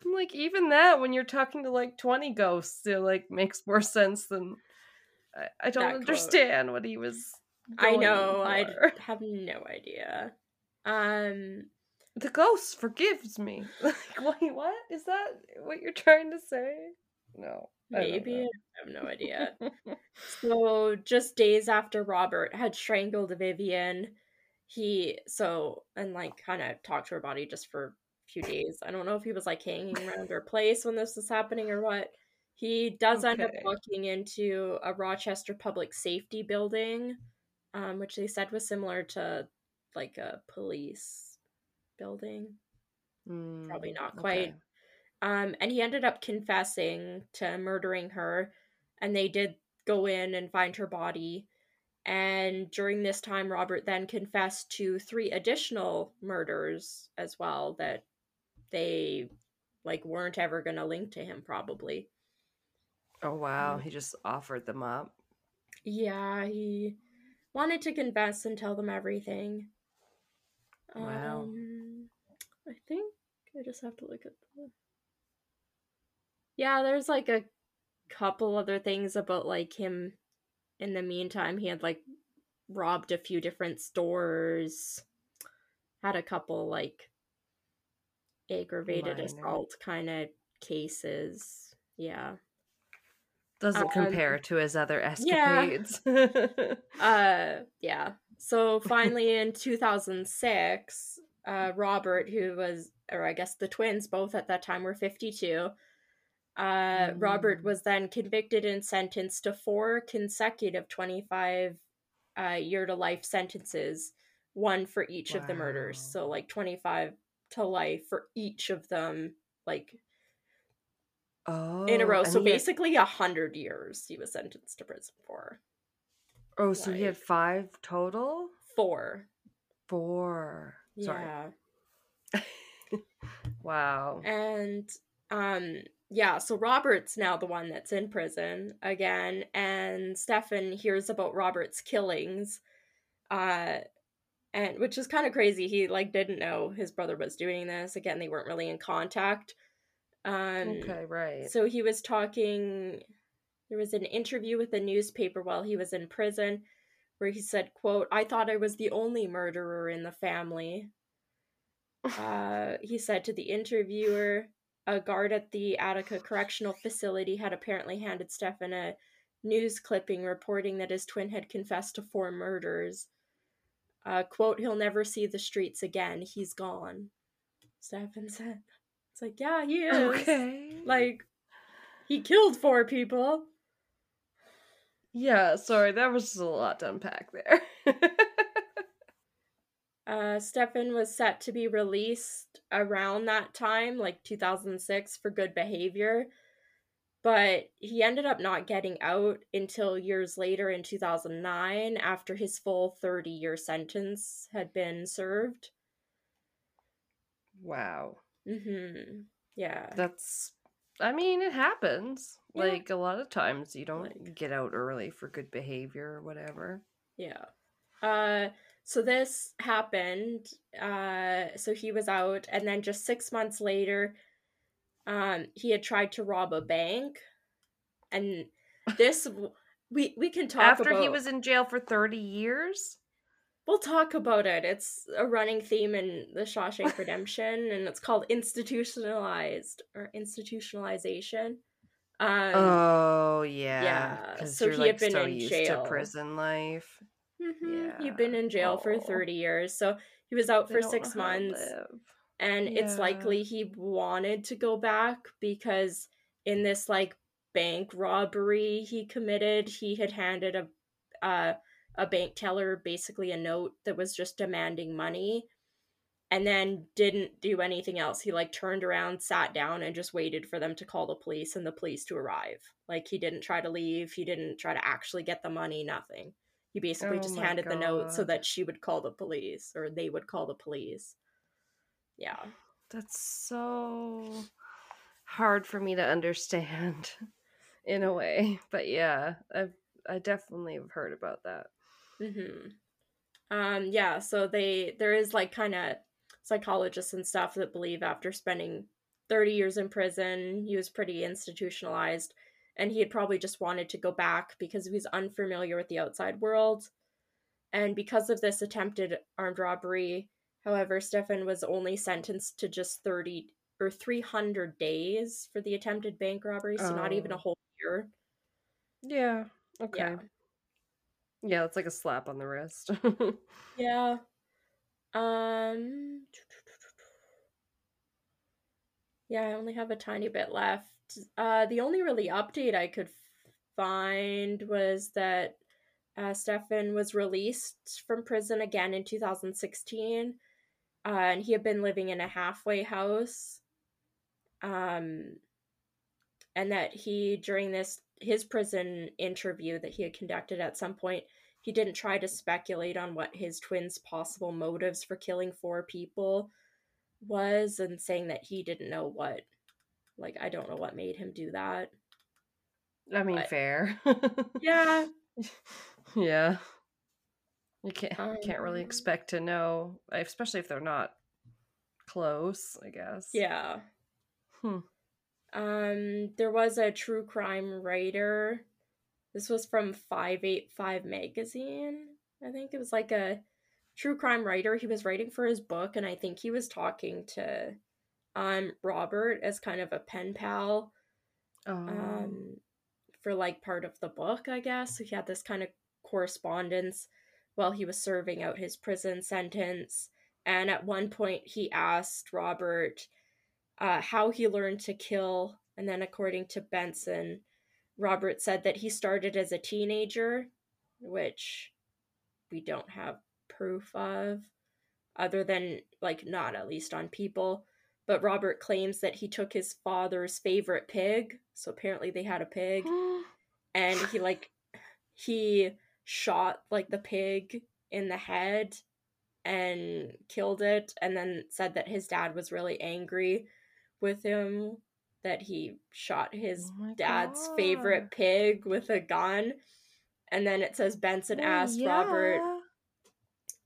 I'm like, even that when you're talking to like 20 ghosts, it like makes more sense than I, I don't That quote. understand what he was. I know. I have no idea. Um, The ghost forgives me. Like, wait, what is that? What you're trying to say? No, maybe know. I have no idea. So, just days after Robert had strangled Vivian, he so and like kind of talked to her body just for a few days. I don't know if he was like hanging around her place when this was happening or what. He does end up Okay. walking into a Rochester public safety building, um, which they said was similar to like a police building. Probably Mm, not quite. okay. Um, and he ended up confessing to murdering her, and they did go in and find her body. And during this time, Robert then confessed to three additional murders as well that they like weren't ever gonna link to him, probably. Oh wow, Mm. he just offered them up. Yeah, he wanted to confess and tell them everything. Wow. Um, I think I just have to look at the. Yeah, there's like a couple other things about like him. In the meantime, he had like robbed a few different stores, had a couple like aggravated Minor. assault kind of cases. Yeah. Doesn't Um, compare to his other yeah. escapades. Uh, yeah. So finally, in 2006, uh, Robert, who was, or I guess the twins both at that time were 52, uh, Robert Mm. was then convicted and sentenced to four consecutive 25 uh, year to life sentences, one for each of the murders. So, like 25 to life for each of them, like oh, in a row. So, had- basically, a hundred years he was sentenced to prison for. oh, so he had five total. Four. Four. Sorry. Yeah. Wow. And um yeah, so Robert's now the one that's in prison again and Stefan hears about Robert's killings. Uh and which is kind of crazy. He like didn't know his brother was doing this. Again, they weren't really in contact. Um okay, right. so he was talking there was an interview with a newspaper while he was in prison where he said, quote, I thought I was the only murderer in the family. Uh, he said to the interviewer, a guard at the Attica Correctional Facility had apparently handed Stefan a news clipping reporting that his twin had confessed to four murders. Uh, quote, he'll never see the streets again. He's gone. Stefan said. It's like, yeah, he is. okay. Like, he killed four people. yeah. Sorry, that was just a lot to unpack there. Uh, Stefan was set to be released around that time, like 2006, for good behavior. But he ended up not getting out until years later in 2009 after his full 30 year sentence had been served. wow. Mm-hmm. Yeah. That's. I mean, it happens. Yeah. Like a lot of times, you don't Like- get out early for good behavior or whatever. Yeah. Uh so this happened. Uh so he was out and then just 6 months later um he had tried to rob a bank and this we we can talk After he was in jail for thirty years. We'll talk about it. It's a running theme in the Shawshank Redemption and it's called institutionalized or institutionalization. Um oh yeah. yeah, so you're, he had been so in used jail. to prison life. Mhm, He'd yeah. been in jail for Oh. 30 years. So he was out They for 6 know how to months. and it's likely he wanted to go back because in this like bank robbery he committed he had handed a uh, a bank teller basically a note that was just demanding money and then didn't do anything else he like turned around sat down and just waited for them to call the police and the police to arrive like he didn't try to leave he didn't try to actually get the money nothing he basically Oh just handed the note so that she would call the police or they would call the police yeah That's so hard for me to understand in a way. But yeah, I've I definitely have heard about that. hmm Um, yeah, so they there is like kind of psychologists and stuff that believe after spending 30 years in prison, he was pretty institutionalized. And he had probably just wanted to go back because he was unfamiliar with the outside world. And because of this attempted armed robbery, however, Stefan was only sentenced to just 30 or 300 days for the attempted bank robbery, so not even a Oh. whole year. Yeah. Okay. Yeah. Yeah, it's like a slap on the wrist. Yeah. Um Yeah, I only have a tiny bit left. Uh the only really update I could find was that uh, Stefan was released from prison again in 2016, uh, and he had been living in a halfway house. Um, and that he during this his prison interview that he had conducted at some point he didn't try to speculate on what his twins possible motives for killing four people was and saying that he didn't know what like i don't know what made him do that I mean, But- fair. yeah yeah. You can't can't really Um, expect to know, especially if they're not close. I guess. yeah Hmm. um there was a true crime writer this was from 585 magazine i think it was like a true crime writer he was writing for his book and i think he was talking to um robert as kind of a pen pal Oh. um for like part of the book i guess so he had this kind of correspondence while he was serving out his prison sentence and at one point he asked robert uh, how he learned to kill and then according to benson robert said that he started as a teenager which we don't have proof of other than like not at least on people but robert claims that he took his father's favorite pig so apparently they had a pig and he like he shot like the pig in the head and killed it and then said that his dad was really angry with him that he shot his Oh dad's God. favorite pig with a gun and then it says benson asked robert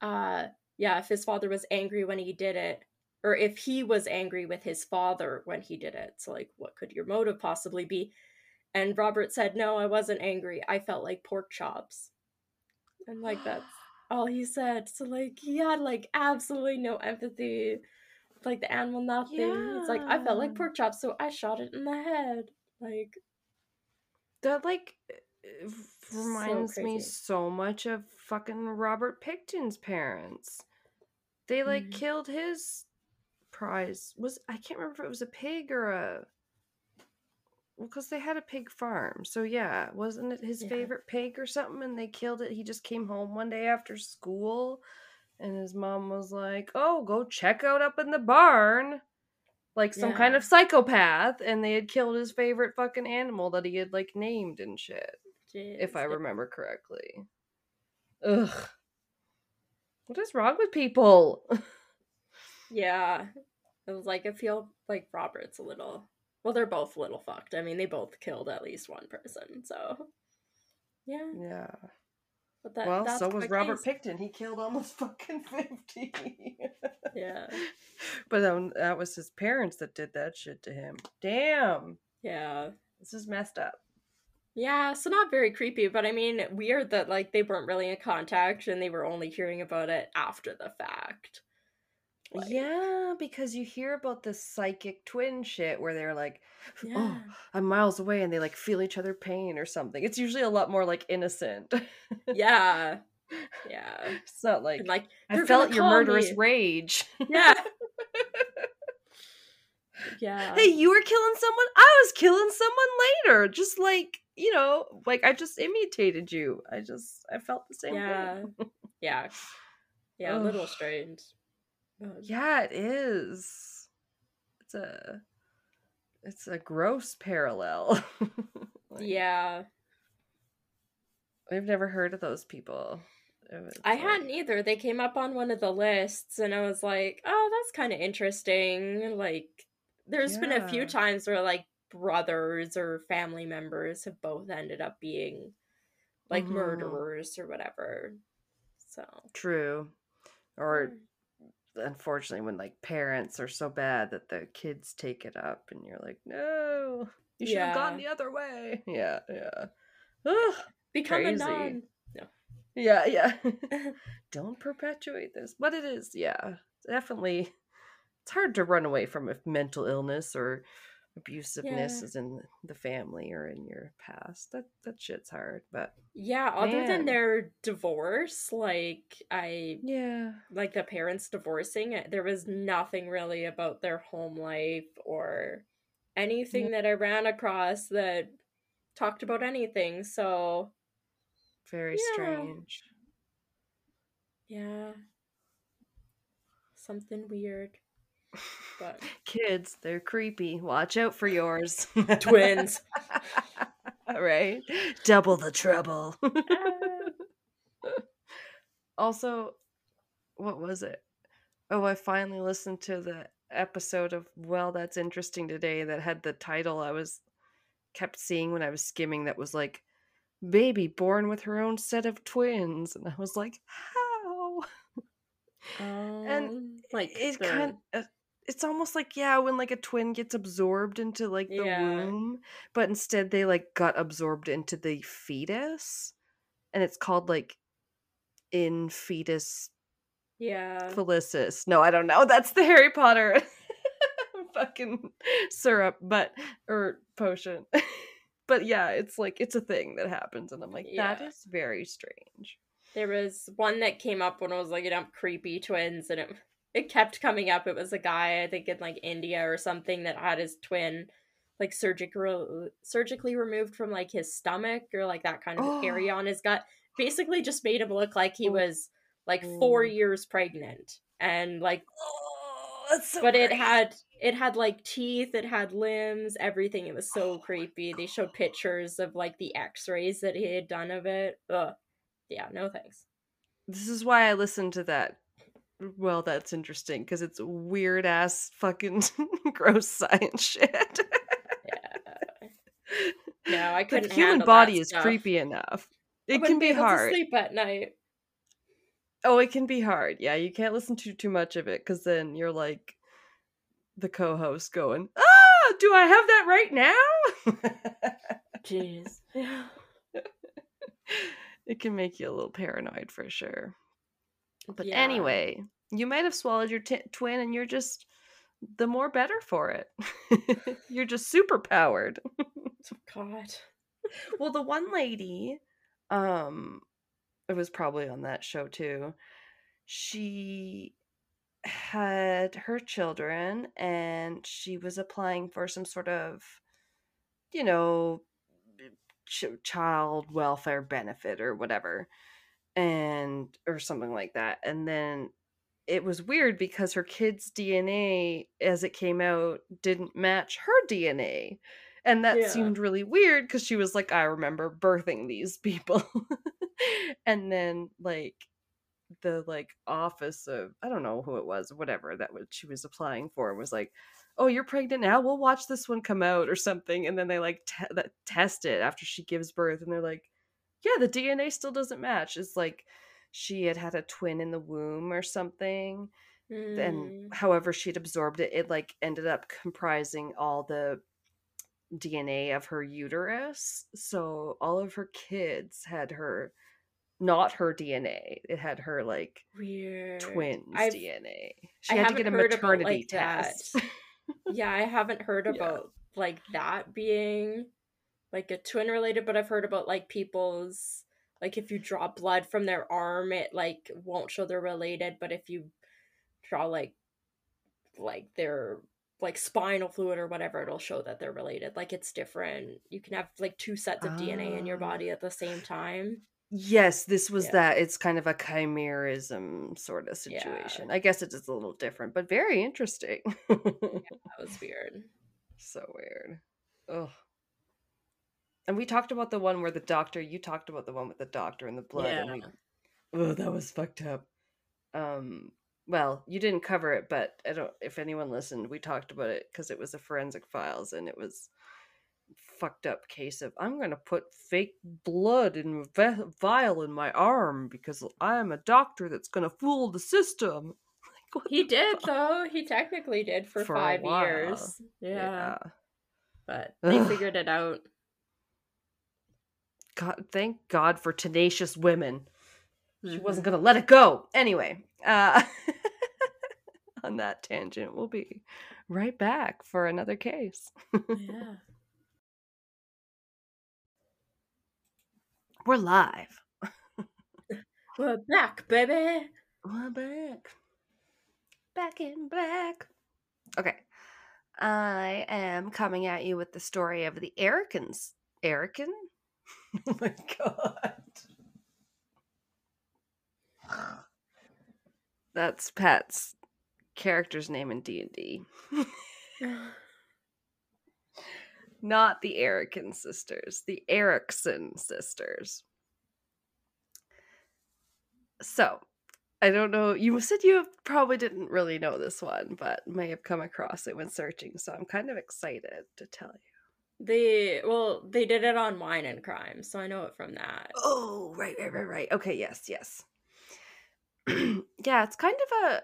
yeah. uh yeah if his father was angry when he did it or if he was angry with his father when he did it so like what could your motive possibly be and robert said no i wasn't angry i felt like pork chops and like that's all he said so like he had like absolutely no empathy like the animal nothing it's like i felt like pork chops so i shot it in the head like That like uh, reminds me so much of fucking Robert Pickton's parents. They like Mhm. killed his prize. Was I can't remember if it was a pig or a well, because they had a pig farm. So yeah, wasn't it his Yeah. favorite pig or something? And they killed it. He just came home one day after school, and his mom was like, "Oh, go check out up in the barn." Like some kind of psychopath, and they had killed his favorite fucking animal that he had like named and shit if I remember correctly. Ugh. What is wrong with people? Yeah. It was like I feel like Robert's a little well, they're both a little fucked. I mean, they both killed at least one person, so yeah. yeah. But that well, so was Robert case. Pickton. He killed almost fucking 50. Yeah. but um, that was his parents that did that shit to him. Damn. Yeah. This is messed up. Yeah, so not very creepy, but I mean weird that like they weren't really in contact and they were only hearing about it after the fact. Like, yeah, because you hear about this psychic twin shit where they're like, oh, Yeah. oh, I'm miles away and they like feel each other pain or something. It's usually a lot more like innocent. Yeah. Yeah. it's not like And, like I felt your murderous me." rage. Yeah. Yeah. hey, you were killing someone. I was killing someone later. Just like you know, like I just imitated you. I just I felt the same yeah. way. Yeah. Yeah, a little strange. Yeah, it is. It's a it's a gross parallel. Like, Yeah. I've never heard of those people. I like- hadn't either. They came up on one of the lists, and I was like, "Oh, that's kind of interesting." Like, there's been a few times where like brothers or family members have both ended up being like Mhm. murderers or whatever. So, True. Or yeah. Unfortunately when like parents are so bad that the kids take it up and you're like, no. You should have gone the other way. Yeah, yeah. Ugh, Become Crazy. a nun. yeah, yeah. Don't perpetuate this. But it is, yeah. Definitely it's hard to run away from if mental illness or abusiveness Yeah. is in the family or in your past. That that shit's hard. But Yeah, other Man. than their divorce, like I yeah. like the parents divorcing, uh, there was nothing really about their home life or anything that I ran across that talked about anything. So, Very Yeah. strange. yeah. Something weird. But Kids, they're creepy. Watch out for yours. twins. right? Double the trouble. Also, what was it? Oh, I finally listened to the episode of Well, That's Interesting Today that had the title I was kept seeing when I was skimming that was like baby born with her own set of twins and I was like, "How?" Um, like it the- kind of it's almost like yeah when like a twin gets absorbed into like the Yeah. womb but instead they like got absorbed into the fetus and it's called like in fetus yeah. felicis no i don't know that's the harry potter fucking syrup but or potion but yeah it's like it's a thing that happens and i'm like that Yeah. is very strange There was one that came up when I was looking up creepy twins, and it it kept coming up. It was a guy, I think in like India or something, that had his twin like surgical surgically removed from like his stomach or like that kind of Oh. area on his gut. Basically, just made him look like he was like four years pregnant, and like, oh so but it had it had like teeth, it had limbs, everything. It was so Oh creepy. They showed pictures of like the X-rays that he had done of it. Ugh. Yeah, no thanks. This is why I listened to that. Well, that's interesting because it's weird ass fucking gross science shit. Yeah. No, I couldn't The human body is stuff. creepy enough. It can be to hard. sleep at night. Oh, it can be hard. Yeah, you can't listen to too much of it because then you're like the co-host going, "Ah, do I have that right now?" Jeez. it can make you a little paranoid for sure. But Yeah. anyway, you might have swallowed your t- twin and you're just the more better for it. you're just super powered. God. well, the one lady, um, it was probably on that show too. She had her children and she was applying for some sort of, you know, ch- child welfare benefit or whatever and or something like that and then it was weird because her kid's dna as it came out didn't match her dna and that Yeah. seemed really weird because she was like i remember birthing these people and then like the like office of i don't know who it was whatever that was she was applying for was like oh you're pregnant now we'll watch this one come out or something and then they like te- that test it after she gives birth and they're like yeah the dna still doesn't match it's like she had had a twin in the womb or something Mm. and however she'd absorbed it it like ended up comprising all the dna of her uterus so all of her kids had her not her dna it had her like weird. twins I've- dna she I had to get a about, maternity like, test yeah, I haven't heard Yeah. about like that being like a twin related, but I've heard about like people's like if you draw blood from their arm, it like won't show they're related, but if you draw like like their like spinal fluid or whatever, it'll show that they're related. Like it's different. You can have like two sets of DNA in your Ah. body at the same time. Yes, this was Yeah. that. It's kind of a chimerism sort of Yeah. situation. I guess it is a little different, but very interesting. That was weird. so weird. Ugh. And we talked about the one where the doctor, you talked about the one with the doctor and the blood. And we, oh, that was fucked up. Um, well, you didn't cover it, but I don't, if anyone listened, we talked about it because it was a forensic files and it was fucked up case of I'm gonna put fake blood in a ve- vial in my arm because I'm a doctor that's gonna fool the system. Like, He did fuck? though. He technically did for, For five years. Yeah. but they figured it out. God, thank God for tenacious women. She Mhm. wasn't going to let it go. Anyway, uh, on that tangent, we'll be right back for another case. yeah. We're live. We're back, baby. We're back. Back in black. Okay. I am coming at you with the story of the Ericans. Erican? oh my god. That's Pat's character's name in D&D. Not the Erican sisters, the Eriksson sisters. So, I don't know. You said you probably didn't really know this one, but may have come across it when searching. So I'm kind of excited to tell you. They well, they did it on Wine and Crime, so I know it from that. Oh, right, right, right, right. Okay, yes, yes. yeah, it's kind of a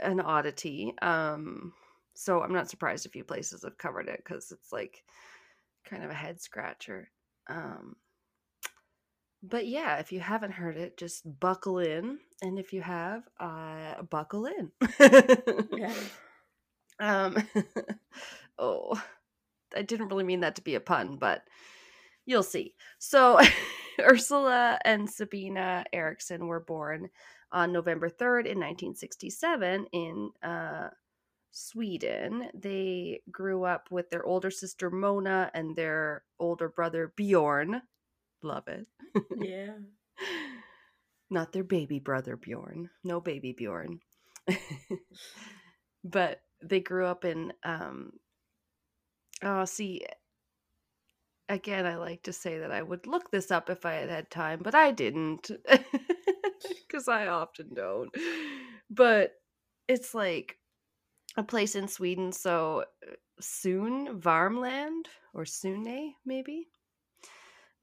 an oddity. Um, so I'm not surprised a few places have covered it because it's like kind of a head scratcher. Um, but yeah, if you haven't heard it, just buckle in, and if you have, uh, buckle in. Yeah. Um, oh, I didn't really mean that to be a pun, but you'll see. So, Ursula and Sabina Eriksson were born on November 3rd in 1967 in uh, Sweden. They grew up with their older sister Mona and their older brother Bjorn. Love it. Yeah. Not their baby brother Bjorn. No baby Bjorn. but they grew up in um oh see again I like to say that I would look this up if I had had time, but I didn't cuz I often don't. But it's like a place in Sweden so uh, soon Varmland or Sune maybe.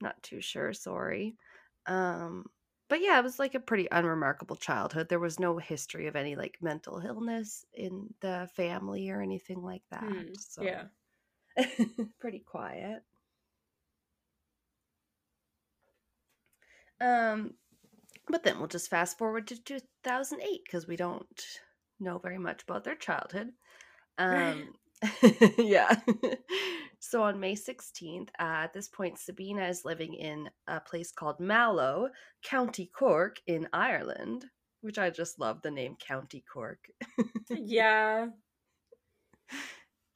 Not too sure, sorry. Um but yeah, it was like a pretty unremarkable childhood. There was no history of any like mental illness in the family or anything like that. Hmm, So Yeah. pretty quiet. Um but then we'll just fast forward to 2008 because we don't know very much about their childhood. Um yeah. so on May 16th, uh, at this point, Sabina is living in a place called Mallow, County Cork in Ireland, which I just love the name County Cork. Yeah.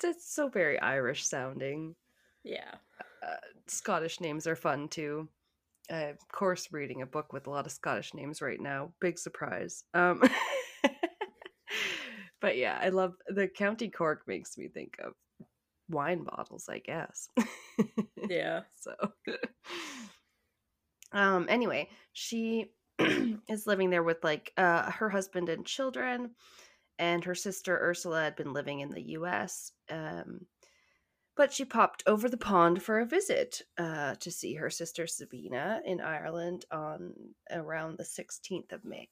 It's so very Irish sounding. Yeah. Uh, Scottish names are fun too. I, of course, reading a book with a lot of Scottish names right now. Big surprise. Um, but yeah, I love the County Cork makes me think of wine bottles, I guess. Yeah. so um anyway she is living there with like uh her husband and children and her sister ursula had been living in the us um but she popped over the pond for a visit uh to see her sister sabina in ireland on around the 16th of may.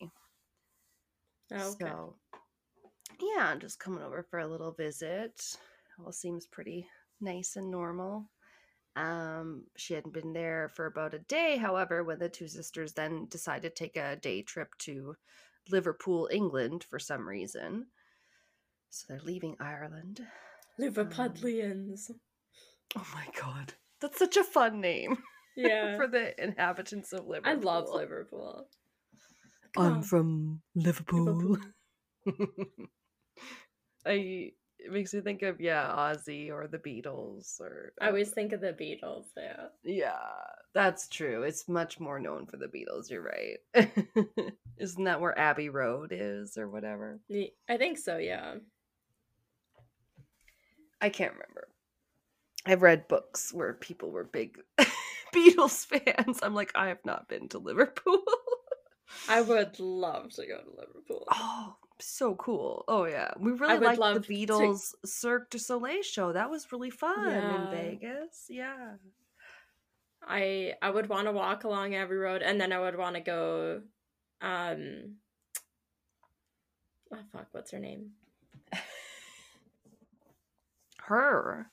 Oh, okay. so yeah just coming over for a little visit. All seems pretty nice and normal. Um, she hadn't been there for about a day, however, when the two sisters then decided to take a day trip to Liverpool, England for some reason. So they're leaving Ireland. Um, Liverpudlians. Oh my god. That's such a fun name Yeah. for the inhabitants of Liverpool. I love Liverpool. I'm Come from Liverpool. Liverpool. I it makes me think of yeah, Ozzy or the Beatles or I always um think of the Beatles, yeah. Yeah, that's true. It's much more known for the Beatles, you're right. Isn't that where Abbey Road is or whatever? I think so, yeah. I can't remember. I've read books where people were big Beatles fans. I'm like, I have not been to Liverpool. I would love to go to Liverpool. oh, so cool. Oh yeah. We really liked the to- Beatles Cirque du Soleil show. That was really fun in Vegas. Yeah. I I would want to walk along every Road and then I would want to go um oh fuck, what's her name? Her.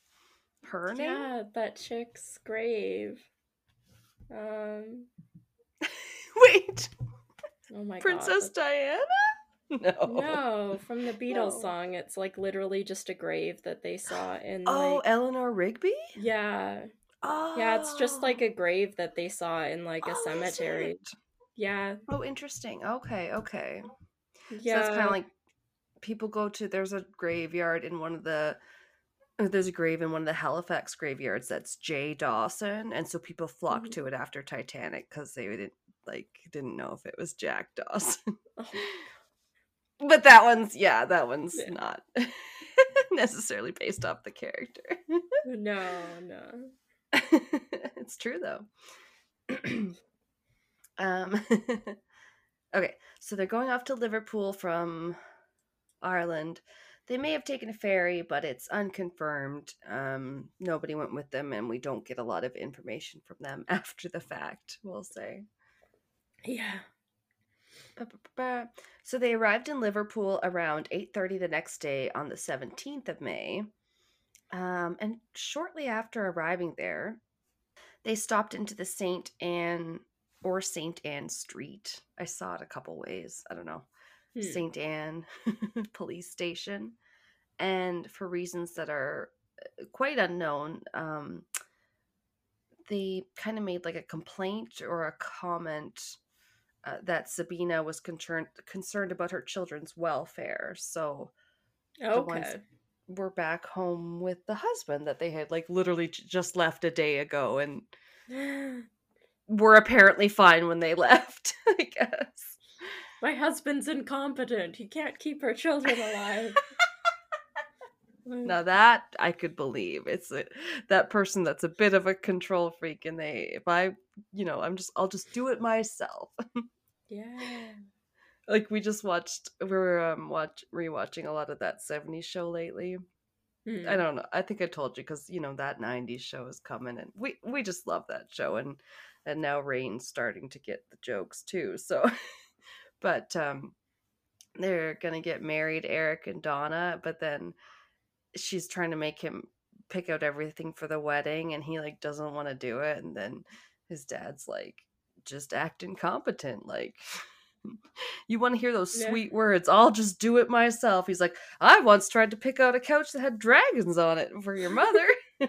her name? Yeah, that chick's grave. Um. Wait, Oh my Princess god. Diana? No. No, from the Beatles No. song, it's like literally just a grave that they saw in Oh, like Eleanor Rigby? yeah, Oh. yeah. It's just like a grave that they saw in like a Oh, cemetery. Yeah, Oh, interesting. Okay, okay. yeah. So that's kind of like people go to. There's a graveyard in one of the. uh, There's a grave in one of the Halifax graveyards that's Jay Dawson, and so people flock Mhm. to it after Titanic because they didn't like didn't know if it was Jack Dawson. Oh, but that one's yeah, that one's Yeah. not necessarily based off the character. no, no. it's true though. um okay, so they're going off to Liverpool from Ireland. They may have taken a ferry, but it's unconfirmed. Um nobody went with them and we don't get a lot of information from them after the fact, we'll say. Yeah. So they arrived in Liverpool around 8:30 the next day on the 17th of May. Um, and shortly after arriving there, they stopped into the St. Anne or St. Anne Street. I saw it a couple ways. I don't know. Hmm. St. Anne police station. And for reasons that are uh, quite unknown, um, they kind of made like a complaint or a comment uh, that Sabina was concerned concerned about her children's welfare. So the ones- Okay. we're back home with the husband that they had like literally j- just left a day ago and were apparently fine when they left, I guess. My husband's incompetent. He can't keep our children alive. Now that I could believe. It's a, that person that's a bit of a control freak and they if I, you know, I'm just I'll just do it myself. yeah. like we just watched we were um watch rewatching a lot of that 70s show lately. Hmm. I don't know. I think I told you because you know that '90s show is coming, and we we just love that show, and and now Rain's starting to get the jokes too. So, but um, they're gonna get married, Eric and Donna, but then she's trying to make him pick out everything for the wedding, and he like doesn't want to do it, and then his dad's like, just act incompetent, like. You want to hear those Yeah. sweet words? I'll just do it myself. He's like, I once tried to pick out a couch that had dragons on it for your mother.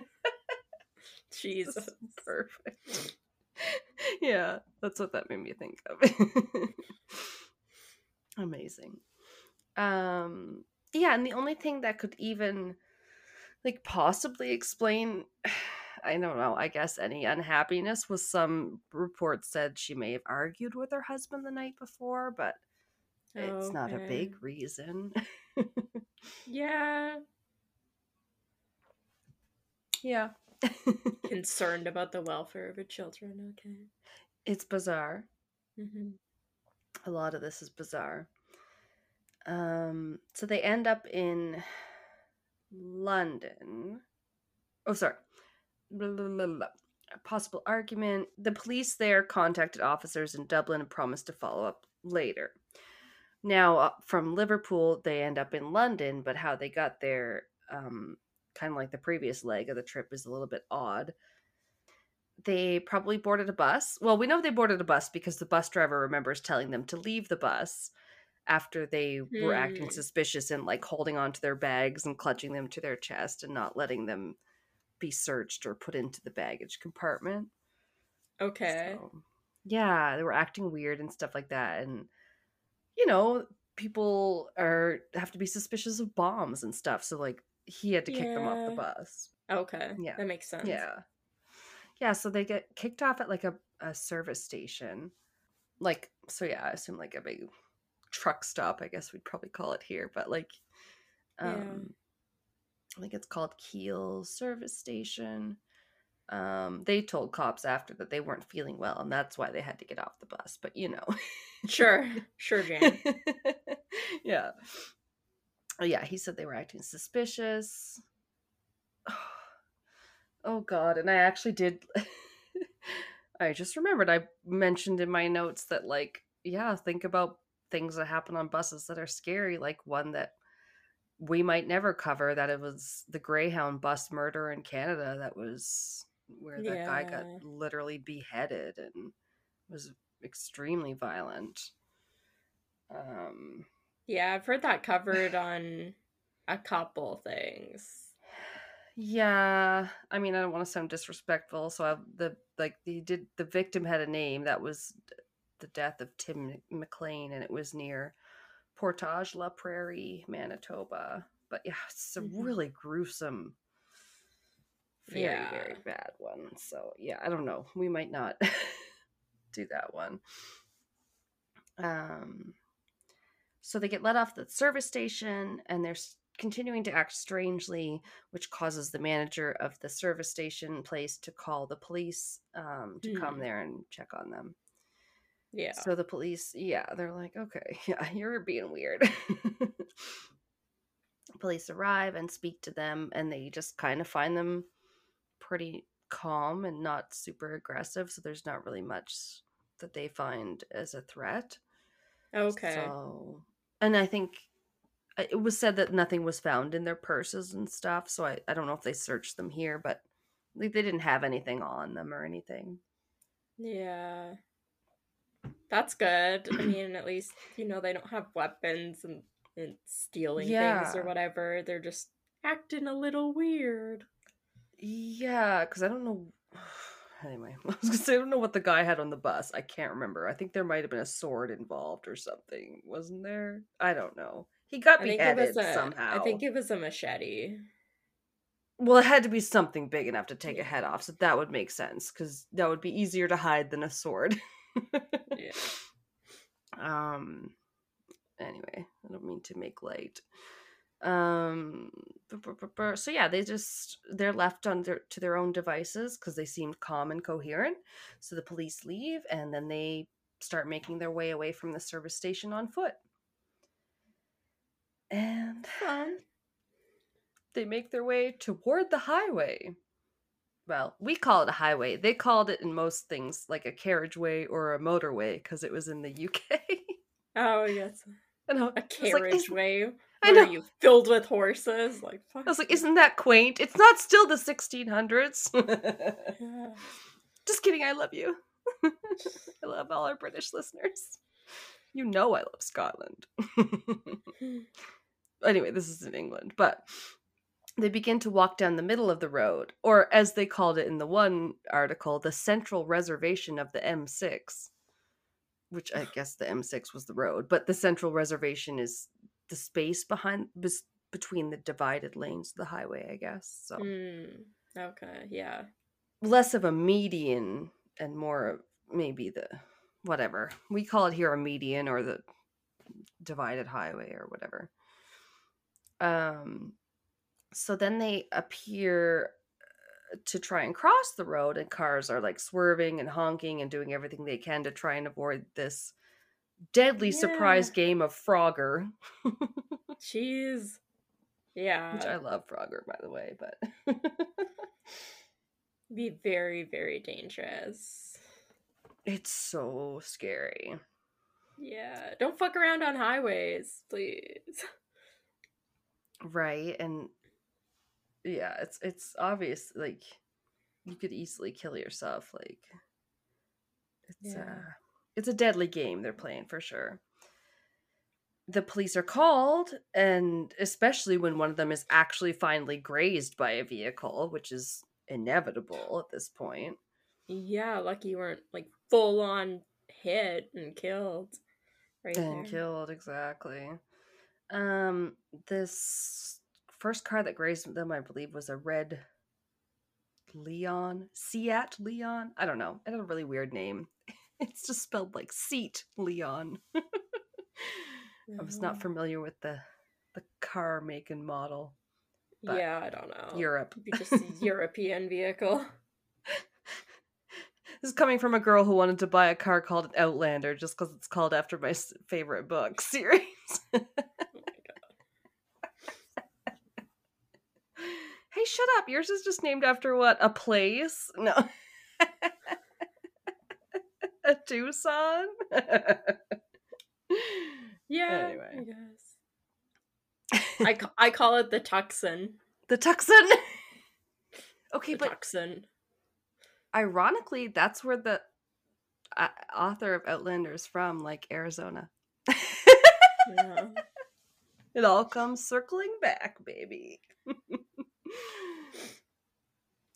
Jesus. Perfect. yeah, that's what that made me think of. Amazing. Um yeah, and the only thing that could even like possibly explain I don't know, I guess any unhappiness was some reports said she may have argued with her husband the night before, but it's not a big reason. Yeah. yeah. Concerned about the welfare of her children. Okay. it's bizarre. hmm a lot of this is bizarre. Um, so they end up in London. Oh, sorry. Blah, blah, blah. A possible argument. The police there contacted officers in Dublin and promised to follow up later. Now, uh, from Liverpool, they end up in London, but how they got there, um, kind of like the previous leg of the trip, is a little bit odd they probably boarded a bus. Well, we know they boarded a bus because the bus driver remembers telling them to leave the bus after they were acting Hmm. suspicious and like holding on to their bags and clutching them to their chest and not letting them be searched or put into the baggage compartment. Okay. So, yeah, they were acting weird and stuff like that. And you know, people are have to be suspicious of bombs and stuff. So like he had to kick them off the bus. Okay. Yeah. That makes sense. Yeah. Yeah, so they get kicked off at like a, a service station. Like, so yeah, I assume like a big truck stop, I guess we'd probably call it here, but like, Yeah. um, I think it's called Keele Service Station. Um, they told cops after that they weren't feeling well, and that's why they had to get off the bus. But you know, Sure. Sure, Jan. yeah. Oh yeah, he said they were acting suspicious. Oh god, and I actually did I just remembered I mentioned in my notes that like yeah, think about things that happen on buses that are scary, like one that we might never cover that it was the Greyhound bus murder in Canada that was where that guy got literally beheaded and was extremely violent. Um Yeah, I've heard that covered on a couple things. yeah, I mean I don't want to sound disrespectful, so I, the like the did the victim had a name that was the death of Tim McLean and it was near Portage La Prairie, Manitoba. But yeah, it's a Mhm. really gruesome very Yeah. very bad one so yeah i don't know we might not do that one um so they get let off the service station and they're continuing to act strangely which causes the manager of the service station place to call the police um to come Hmm. there and check on them Yeah. so the police, yeah, they're like, okay, yeah, you're being weird. police arrive and speak to them, and they just kind of find them pretty calm and not super aggressive. So there's not really much that they find as a threat. okay. So, and I think uh, it was said that nothing was found in their purses and stuff. So I, I don't know if they searched them here, but like, they didn't have anything on them or anything. Yeah. That's good. I mean, at least, you know, they don't have weapons and, and stealing things or whatever. They're just acting a little weird. Yeah, because I don't know. Anyway, I was gonna say I don't know what the guy had on the bus. I can't remember. I think there might have been a sword involved or something, wasn't there? I don't know. He got I beheaded a somehow. I think it was a machete. well, it had to be something big enough to take Yeah. a head off, so that would make sense because that would be easier to hide than a sword. Yeah. um. Anyway, I don't mean to make light. Um. So yeah, they just they're left on their, to their own devices because they seemed calm and coherent. So the police leave, and then they start making their way away from the service station on foot. And Fun. they make their way toward the highway. Well, we call it a highway. They called it in most things like a carriageway or a motorway because it was in the UK. Oh yes. and I A was like, "Isn't- carriageway. I know. you filled with horses? Like fuck. I was like, isn't that quaint? It's not still the 1600s. Yeah. Just kidding. I love you. I love all our British listeners. You know I love Scotland. anyway, this is in England, but they begin to walk down the middle of the road, or as they called it in the one article, the central reservation of the M6, which I guess the M6 was the road, but the central reservation is the space behind bes- between the divided lanes of the highway, I guess. So Hmm. Okay. Yeah. less of a median and more of maybe the whatever we call it here a median or the divided highway or whatever um so then they appear uh, to try and cross the road and cars are like swerving and honking and doing everything they can to try and avoid this deadly surprise game of frogger Jeez. Yeah. which i love frogger by the way but Be very, very dangerous. it's so scary Yeah. Don't fuck around on highways, please. right and yeah it's it's obvious like you could easily kill yourself like it's Yeah. uh it's a deadly game they're playing for sure the police are called and especially when one of them is actually finally grazed by a vehicle which is inevitable at this point Yeah, lucky you weren't like full on hit and killed. Right and there. killed exactly um this first car that grazed them i believe was a red leon seat leon? I don't know. It had a really weird name. It's just spelled like seat leon. I was not familiar with the the car make and model Yeah, I don't know. europe. Just a European vehicle. this is coming from a girl who wanted to buy a car called an outlander just because it's called after my favorite book series Oh my god. Hey, shut up. Yours is just named after what? A place? No. a Tucson? Yeah. Anyway. I guess. I, ca- I call it the Tuxin. the Tuxan. okay, The but Tuxin. ironically, that's where the uh, author of Outlander is from, like Arizona. Yeah. It all comes circling back, baby.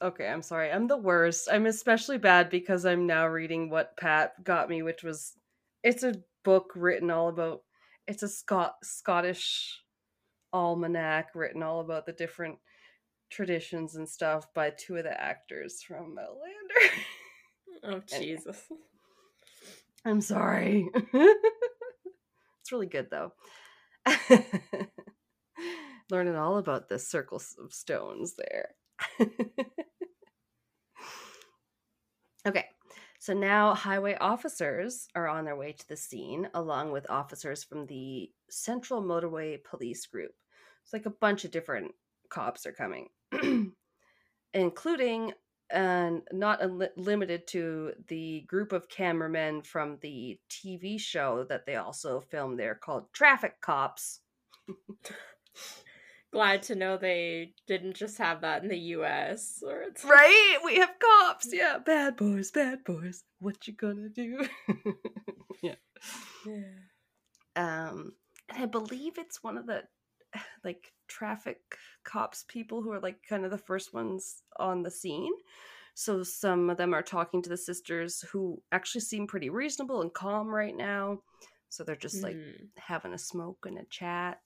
Okay, I'm sorry. I'm the worst. I'm especially bad because I'm now reading what Pat got me, which was it's a book written all about it's a Scot Scottish almanac written all about the different traditions and stuff by two of the actors from Outlander. Oh Jesus. I'm sorry. it's really good though. Learning all about the circles of stones there. Okay, so now highway officers are on their way to the scene, along with officers from the Central Motorway Police Group. It's like a bunch of different cops are coming, including and not limited to the group of cameramen from the TV show that they also filmed there called Traffic Cops. Glad to know they didn't just have that in the US. Or it's Right? We have cops. Yeah, bad boys, bad boys. What you gonna do? yeah. Yeah. Um and I believe it's one of the like traffic cops people who are like kind of the first ones on the scene. So some of them are talking to the sisters who actually seem pretty reasonable and calm right now. So they're just like Mhm. having a smoke and a chat.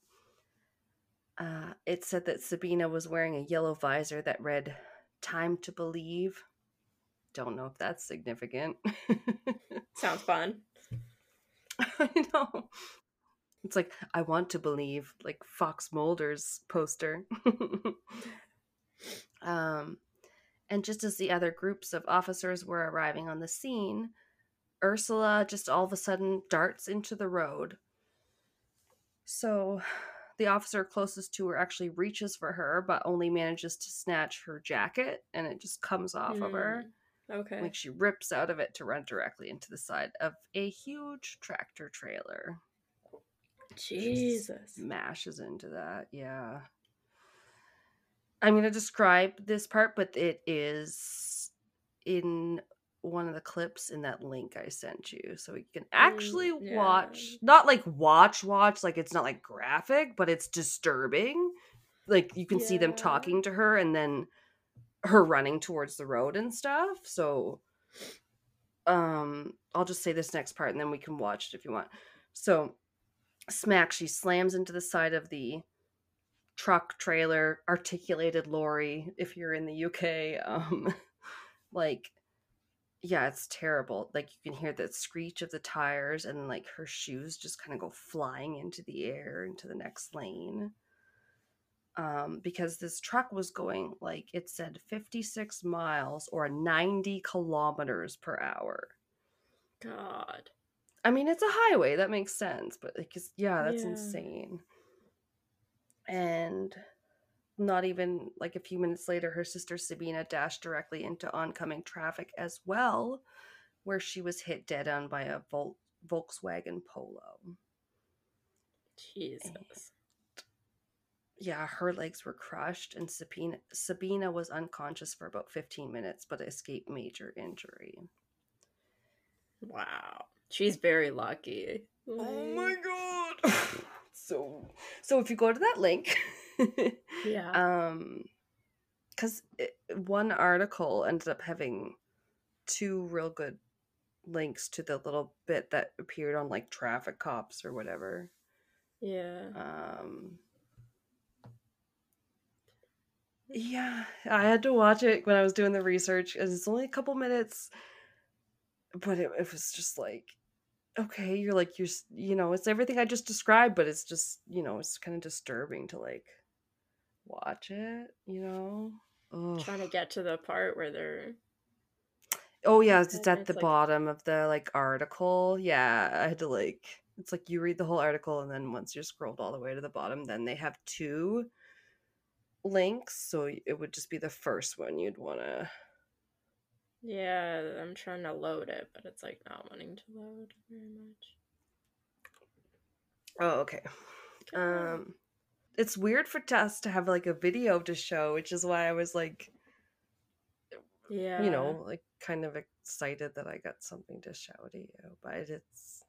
Uh, it said that Sabina was wearing a yellow visor that read "Time to Believe." Don't know if that's significant. Sounds fun. I know. It's like I want to believe, like Fox Mulder's poster. um, and just as the other groups of officers were arriving on the scene, Ursula just all of a sudden darts into the road. So the officer closest to her actually reaches for her, but only manages to snatch her jacket and it just comes off of her. Mm, Okay. Like she rips out of it to run directly into the side of a huge tractor trailer. Jesus. Smashes into that, yeah. I'm going to describe this part, but it is in one of the clips in that link I sent you. So you can actually Mm, yeah. watch, not like watch, watch, like it's not like graphic, but it's disturbing. Like you can see them talking to her and then her running towards the road and stuff. So um I'll just say this next part and then we can watch it if you want. So smack she slams into the side of the truck trailer articulated lorry if you're in the UK um like yeah it's terrible like you can hear the screech of the tires and like her shoes just kind of go flying into the air into the next lane um because this truck was going like it said 56 miles or 90 kilometers per hour God. I mean, it's a highway. That makes sense. But like, yeah, that's Yeah. insane. And not even like a few minutes later, her sister Sabina dashed directly into oncoming traffic as well, where she was hit dead on by a Vol- Volkswagen Polo. Jesus. Yeah, her legs were crushed, and Sabina Sabina was unconscious for about 15 minutes, but escaped major injury. Wow. She's very lucky. Oh my god! so, so if you go to that link, Yeah. um because one article ended up having two real good links to the little bit that appeared on like traffic cops or whatever yeah. um yeah i had to watch it when i was doing the research and it's only a couple minutes but it, it was just like okay you're like you're you know it's everything i just described but it's just you know it's kind of disturbing to like watch it you know Ugh. Trying to get to the part where they're oh yeah it's, it's at it's the like- bottom of the like article yeah i had to like it's like you read the whole article and then once you're scrolled all the way to the bottom then they have two links so it would just be the first one you'd want to Yeah, I'm trying to load it, but it's like not wanting to load very much. oh okay Come on. um it's weird for us to have like a video to show, which is why I was like, Yeah. you know, like kind of excited that I got something to show to you. But it's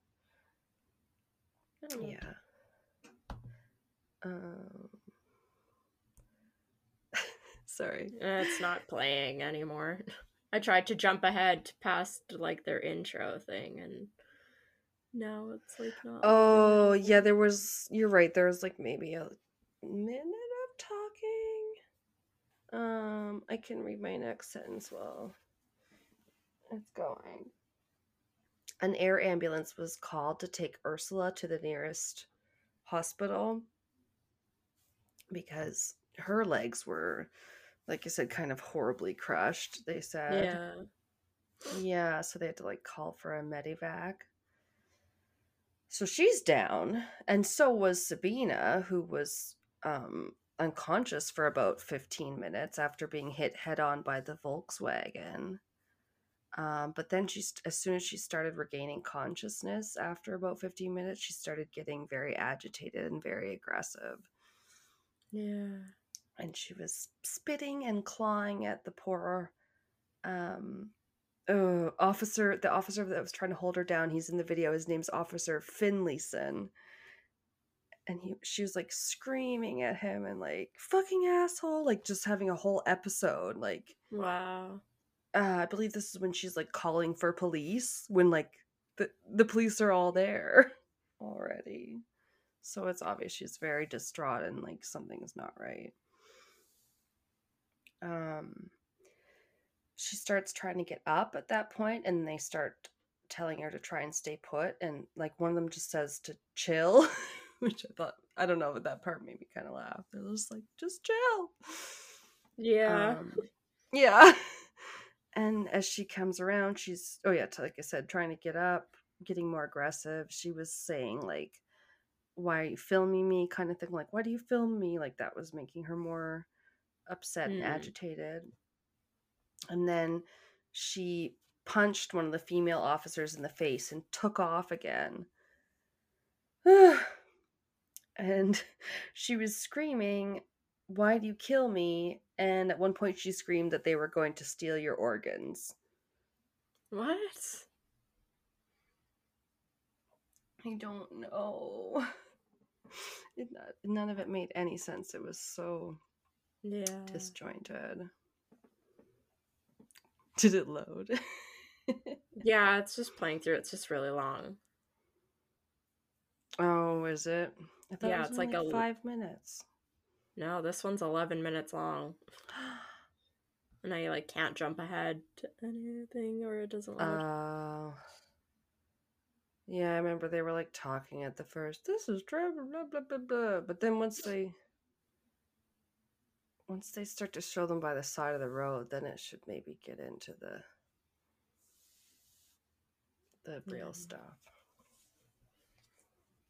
I yeah. Um, sorry. It's not playing anymore. I tried to jump ahead past like their intro thing and now it's like not. Oh yeah, there was. You're right. There was like maybe a minute of talking. Um, I can read my next sentence while it's going. An air ambulance was called to take Ursula to the nearest hospital because her legs were, like I said, kind of horribly crushed. They said. Yeah. Yeah, so they had to like call for a medivac. So she's down, and so was Sabina, who was um, unconscious for about 15 minutes after being hit head on by the Volkswagen. Um, but then she's as soon as she started regaining consciousness after about 15 minutes, she started getting very agitated and very aggressive. Yeah. and she was spitting and clawing at the poor um uh, officer the officer that was trying to hold her down he's in the video his name's officer finlayson and he she was like screaming at him and like fucking asshole like just having a whole episode like Wow. uh, i believe this is when she's like calling for police when like the the police are all there already so it's obvious she's very distraught and like something's not right um she starts trying to get up at that point and they start telling her to try and stay put and like one of them just says to chill which i thought i don't know but that part made me kind of laugh. They're just like just chill. Yeah. um, yeah. And as she comes around she's oh yeah like i said trying to get up getting more aggressive. She was saying like why are you filming me? kind of thing like why do you film me? Like that was making her more upset and Mm. agitated. And then she punched one of the female officers in the face and took off again and she was screaming why do you kill me and at one point she screamed that they were going to steal your organs what? i don't know it, uh, none of it made any sense it was so Yeah. disjointed did it load Yeah, it's just playing through. It's just really long. oh is it Yeah, it was it's like a- five minutes No, this one's 11 minutes long. And I like can't jump ahead to anything or it doesn't. Oh. yeah, I remember they were like talking at the first. This is Trevor, blah blah blah blah. But then once they once they start to show them by the side of the road, then it should maybe get into the the real Yeah. stuff.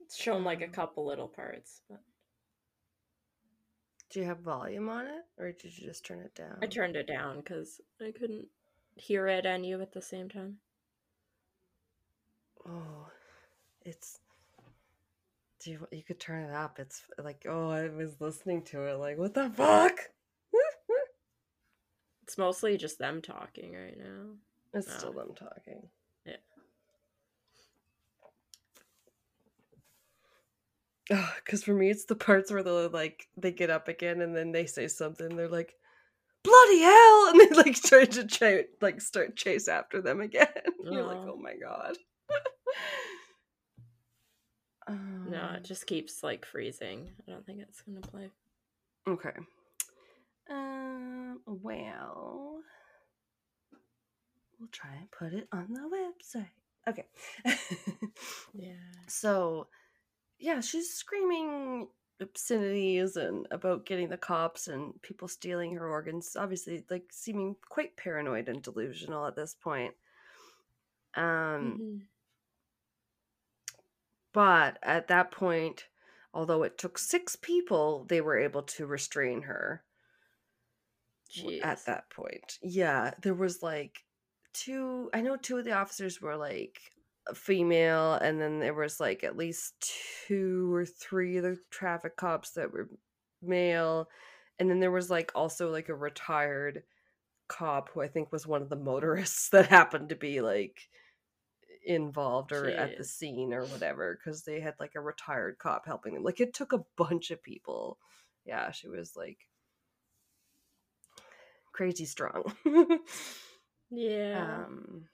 It's shown like a couple little parts, but Do you have volume on it, or did you just turn it down? I turned it down because I couldn't hear it and you at the same time. Oh, it's. Do you you could turn it up? It's like oh, I was listening to it like what the fuck. It's mostly just them talking right now. It's Oh. still them talking. Because for me, it's the parts where they're like, they get up again and then they say something. They're like, bloody hell! And they like try to ch- like start chase after them again. You're like, oh my god. No, Um, it just keeps like freezing. I don't think it's gonna play. Okay. Um. Well, we'll try and put it on the website. Okay. Yeah. so, yeah, she's screaming obscenities and about getting the cops and people stealing her organs. Obviously, like seeming quite paranoid and delusional at this point. Um. Mhm. But at that point, although it took six people, they were able to restrain her. w- at that point. Yeah, there was like two I know two of the officers were like female, and then there was like at least two or three of the traffic cops that were male, and then there was like also like a retired cop who I think was one of the motorists that happened to be like involved or at the scene or whatever because they had like a retired cop helping them. Like it took a bunch of people. Yeah, she was like crazy strong. Yeah. um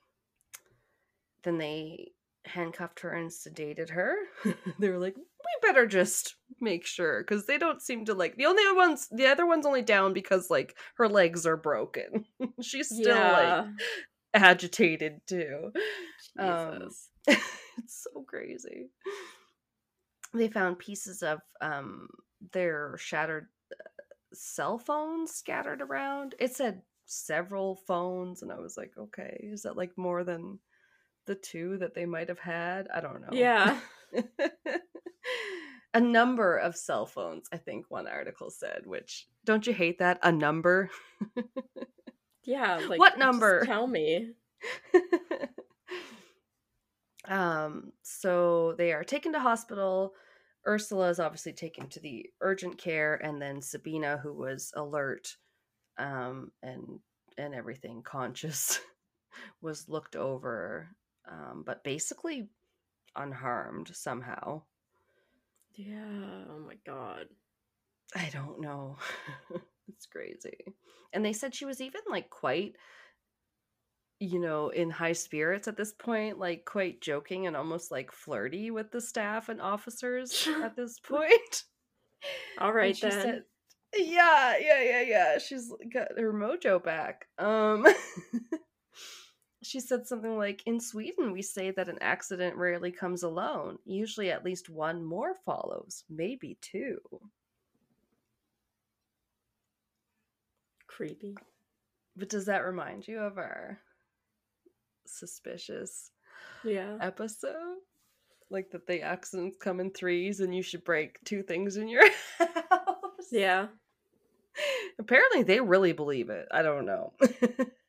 then they handcuffed her and sedated her. they were like, we better just make sure because they don't seem to like the only ones the other one's only down because like her legs are broken. She's still like agitated too. Um, it's so crazy. They found pieces of um their shattered uh, cell phones scattered around. It said several phones and I was like, okay, is that like more than the two that they might have had? I don't know. Yeah. a number of cell phones, I think one article said, which don't you hate that? A number? Yeah. Like What number? Tell me. um so they are taken to hospital ursula is obviously taken to the urgent care and then sabina who was alert um and and everything conscious was looked over um but basically unharmed somehow Yeah. Oh my god. i don't know it's crazy and they said she was even like quite you know, in high spirits at this point, like quite joking and almost like flirty with the staff and officers at this point. All right she then. said, "Yeah, yeah, yeah, yeah." She's got her mojo back. Um, she said something like, "In Sweden, we say that an accident rarely comes alone. Usually, at least one more follows, maybe two." Creepy. But does that remind you of our suspicious Yeah. episode. Like that the accidents come in threes and you should break two things in your house. Yeah. Apparently they really believe it. I don't know.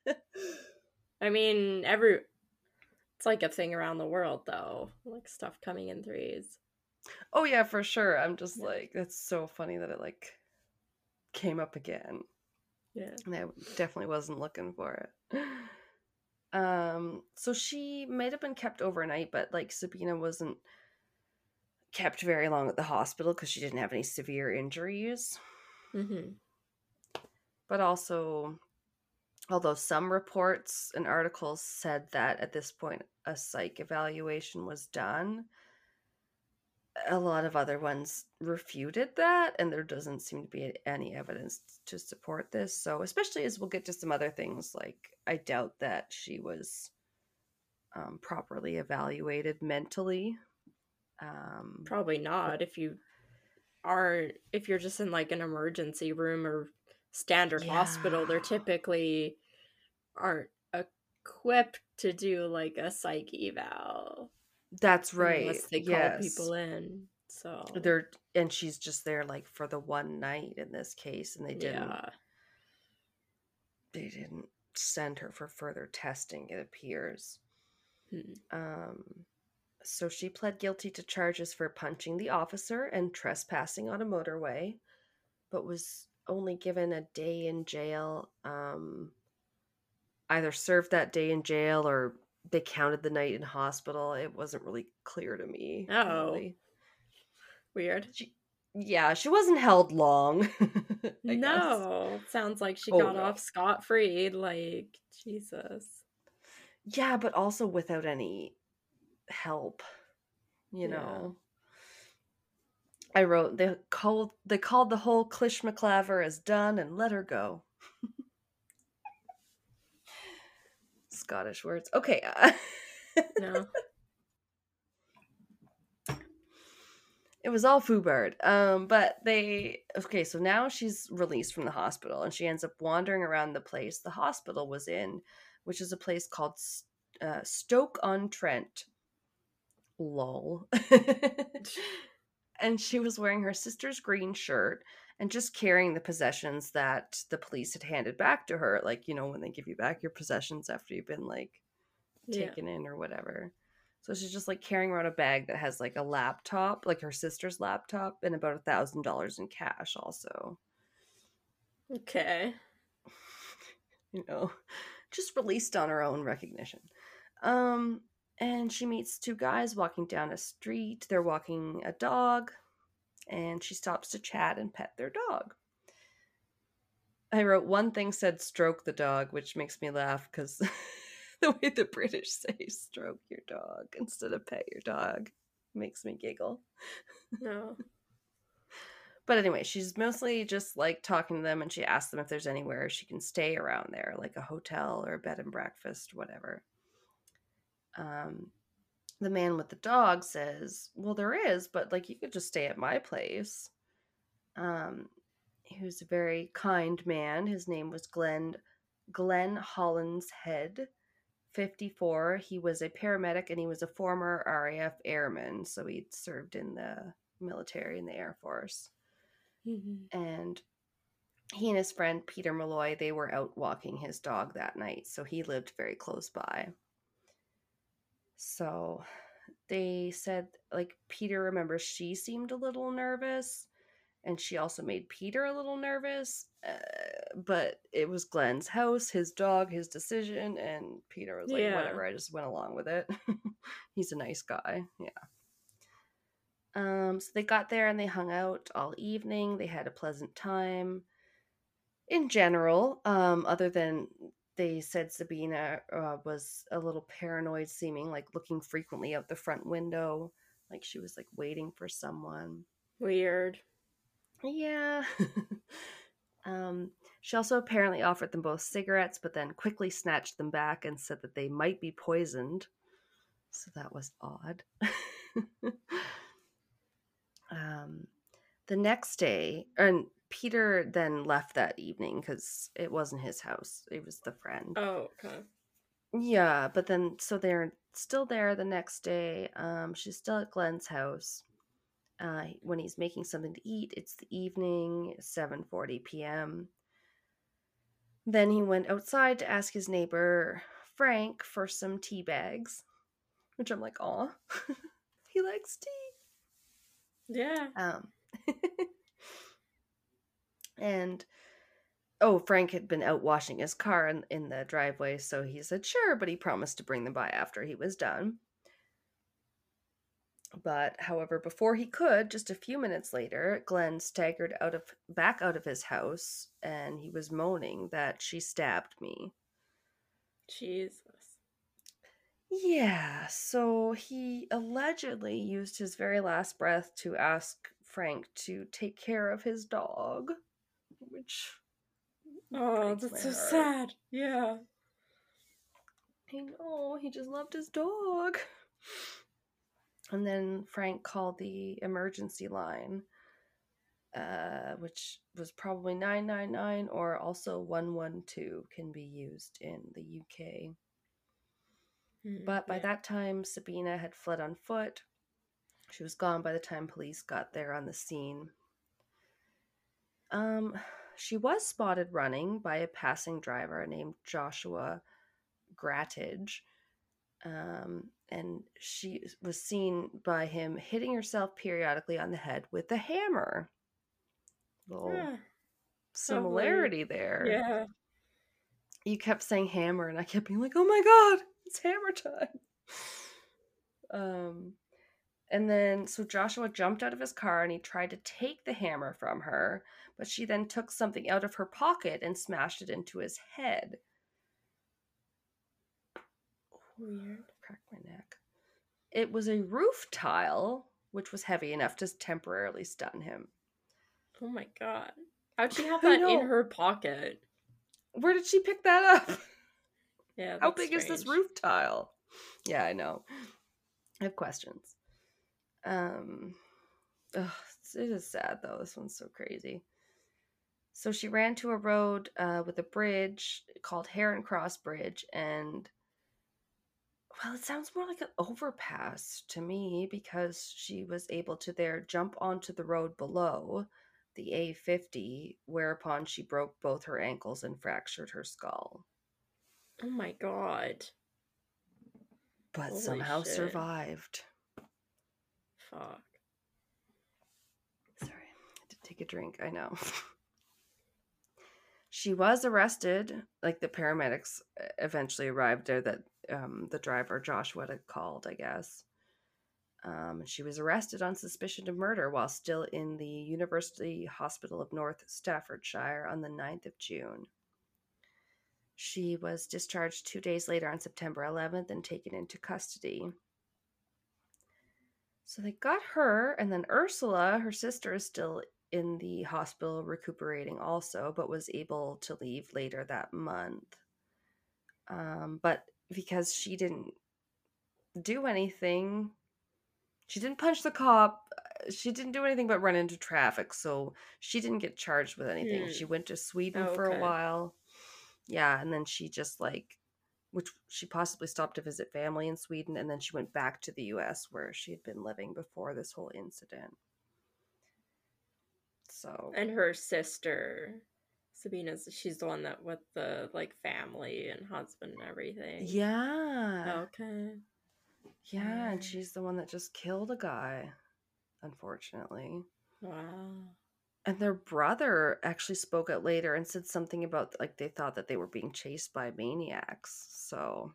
I mean, every it's like a thing around the world though. Like stuff coming in threes. oh yeah, for sure. I'm just Yeah. like that's so funny that it like came up again. Yeah. And I definitely wasn't looking for it. Um, so she might have been kept overnight, but like Sabina wasn't kept very long at the hospital because she didn't have any severe injuries. Mm-hmm. but also although some reports and articles said that at this point a psych evaluation was done a lot of other ones refuted that and there doesn't seem to be any evidence to support this. So especially as we'll get to some other things like i doubt that she was um, properly evaluated mentally um, Probably not. If you are if you're just in like an emergency room or standard hospital, they're typically aren't equipped to do like a psych eval. that's right Unless they yes. call people in. So they're and she's just there like for the one night in this case and they didn't yeah. they didn't send her for further testing it appears Hmm. um so she pled guilty to charges for punching the officer and trespassing on a motorway but was only given a day in jail um either served that day in jail or they counted the night in hospital it wasn't really clear to me Oh. really. Weird. She, yeah, she wasn't held long. No. Sounds like she Oh, got no. off scot free. Like, Jesus. Yeah, but also without any help. You Yeah. know. I wrote they called they called the whole Clish McClaver as done and let her go. Scottish words. Okay. uh, No. it was all foobard. Um, but they okay, so now she's released from the hospital and she ends up wandering around the place the hospital was in, which is a place called uh, Stoke on Trent. Lol. and she was wearing her sister's green shirt and just carrying the possessions that the police had handed back to her, like you know when they give you back your possessions after you've been like Yeah. taken in or whatever. So she's just like carrying around a bag that has like a laptop, like her sister's laptop, and about a thousand dollars in cash also. Okay. you know, just released on her own recognition. Um, and she meets two guys walking down a street. They're walking a dog, and she stops to chat and pet their dog. I wrote one thing said stroke the dog, which makes me laugh because the way the British say stroke your dog instead of pet your dog makes me giggle. No. But anyway, she's mostly just like talking to them and she asks them if there's anywhere she can stay around there, like a hotel or a bed and breakfast, whatever. Um, the man with the dog says, Well, there is, but like you could just stay at my place. Um, he was a very kind man. His name was Glenn Glenn Hollinshead. 54. He was a paramedic and he was a former RAF airman, so he'd served in the military and the Air Force. Mm-hmm. And he and his friend Peter Malloy, they were out walking his dog that night, so he lived very close by. So they said like Peter remembers she seemed a little nervous and she also made Peter a little nervous. Uh, but it was Glenn's house, his dog, his decision, and Peter was like, Yeah. "Whatever." I just went along with it. He's a nice guy. Yeah. Um. So they got there and they hung out all evening. They had a pleasant time. In general, um, other than they said Sabina uh, was a little paranoid, seeming like looking frequently out the front window, like she was like waiting for someone. Weird. Yeah. um, she also apparently offered them both cigarettes, but then quickly snatched them back and said that they might be poisoned. So that was odd. um, the next day, and Peter then left that evening because it wasn't his house; it was the friend. Oh, okay. Yeah, but then so they're still there the next day. Um, she's still at Glenn's house. Uh, when he's making something to eat, it's the evening, seven forty p.m. Then he went outside to ask his neighbor Frank for some tea bags, which I'm like, aw, he likes tea. Yeah. Um, and oh, Frank had been out washing his car in, in the driveway, so he said sure, but he promised to bring them by after he was done. But however, before he could, just a few minutes later, Glenn staggered out of back out of his house, and he was moaning that she stabbed me. Jesus. Yeah, so he allegedly used his very last breath to ask Frank to take care of his dog, which Oh, that's so heart. sad. Yeah. I know, he just loved his dog. And then Frank called the emergency line, uh, which was probably 999 or also 112 can be used in the UK. Mm, But by yeah. that time, Sabina had fled on foot. She was gone by the time police got there on the scene. Um, she was spotted running by a passing driver named Joshua Grattage. Um, and she was seen by him hitting herself periodically on the head with a hammer. Little Yeah. similarity there. Yeah. you kept saying hammer and I kept being like, "Oh my god, it's hammer time." Um and then so Joshua jumped out of his car and he tried to take the hammer from her, but she then took something out of her pocket and smashed it into his head. Weird. Crack my neck. It was a roof tile, which was heavy enough to temporarily stun him. Oh my god. How'd she have that in her pocket? Where did she pick that up? Yeah. How big is this roof tile? Yeah, I know. I have questions. Um, ugh, it is sad though. This one's so crazy. So she ran to a road uh, with a bridge called Heron Cross Bridge, and well, it sounds more like an overpass to me because she was able to there jump onto the road below the A50, whereupon she broke both her ankles and fractured her skull. Oh my god. but Holy somehow shit. survived. Fuck. Sorry, I take a drink. I know. she was arrested. Like the paramedics uh, eventually arrived there that um, the driver Joshua had called, I guess. Um, she was arrested on suspicion of murder while still in the University Hospital of North Staffordshire on the 9th of June. She was discharged two days later on September 11th and taken into custody. So they got her, and then Ursula, her sister, is still in the hospital recuperating also, but was able to leave later that month. Um, but because she didn't do anything, she didn't punch the cop, uh, she didn't do anything but run into traffic, so she didn't get charged with anything. Hmm. She went to Sweden Oh, for a while. Yeah, and then she just like which she possibly stopped to visit family in Sweden and then she went back to the US where she had been living before this whole incident. So And her sister, Sabina's, she's the one that with the like family and husband and everything. yeah. Okay. Yeah, and she's the one that just killed a guy, unfortunately. Wow. And their brother actually spoke out later and said something about like they thought that they were being chased by maniacs. So,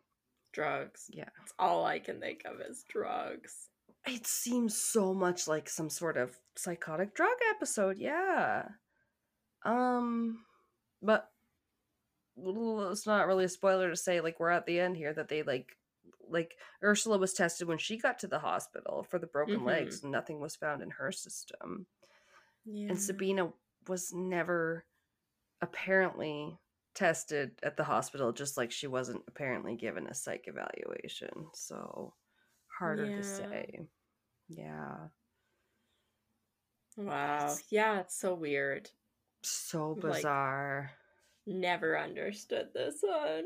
Drugs. yeah. That's all I can think of is drugs. It seems so much like some sort of psychotic drug episode, yeah. Um but it's not really a spoiler to say like we're at the end here that they like like Ursula was tested when she got to the hospital for the broken Mhm. legs and nothing was found in her system. Yeah. And Sabina was never apparently tested at the hospital just like she wasn't apparently given a psych evaluation. So harder Yeah. to say. Yeah. Wow. It's- Yeah, it's so weird. So Like- bizarre. Never understood this one.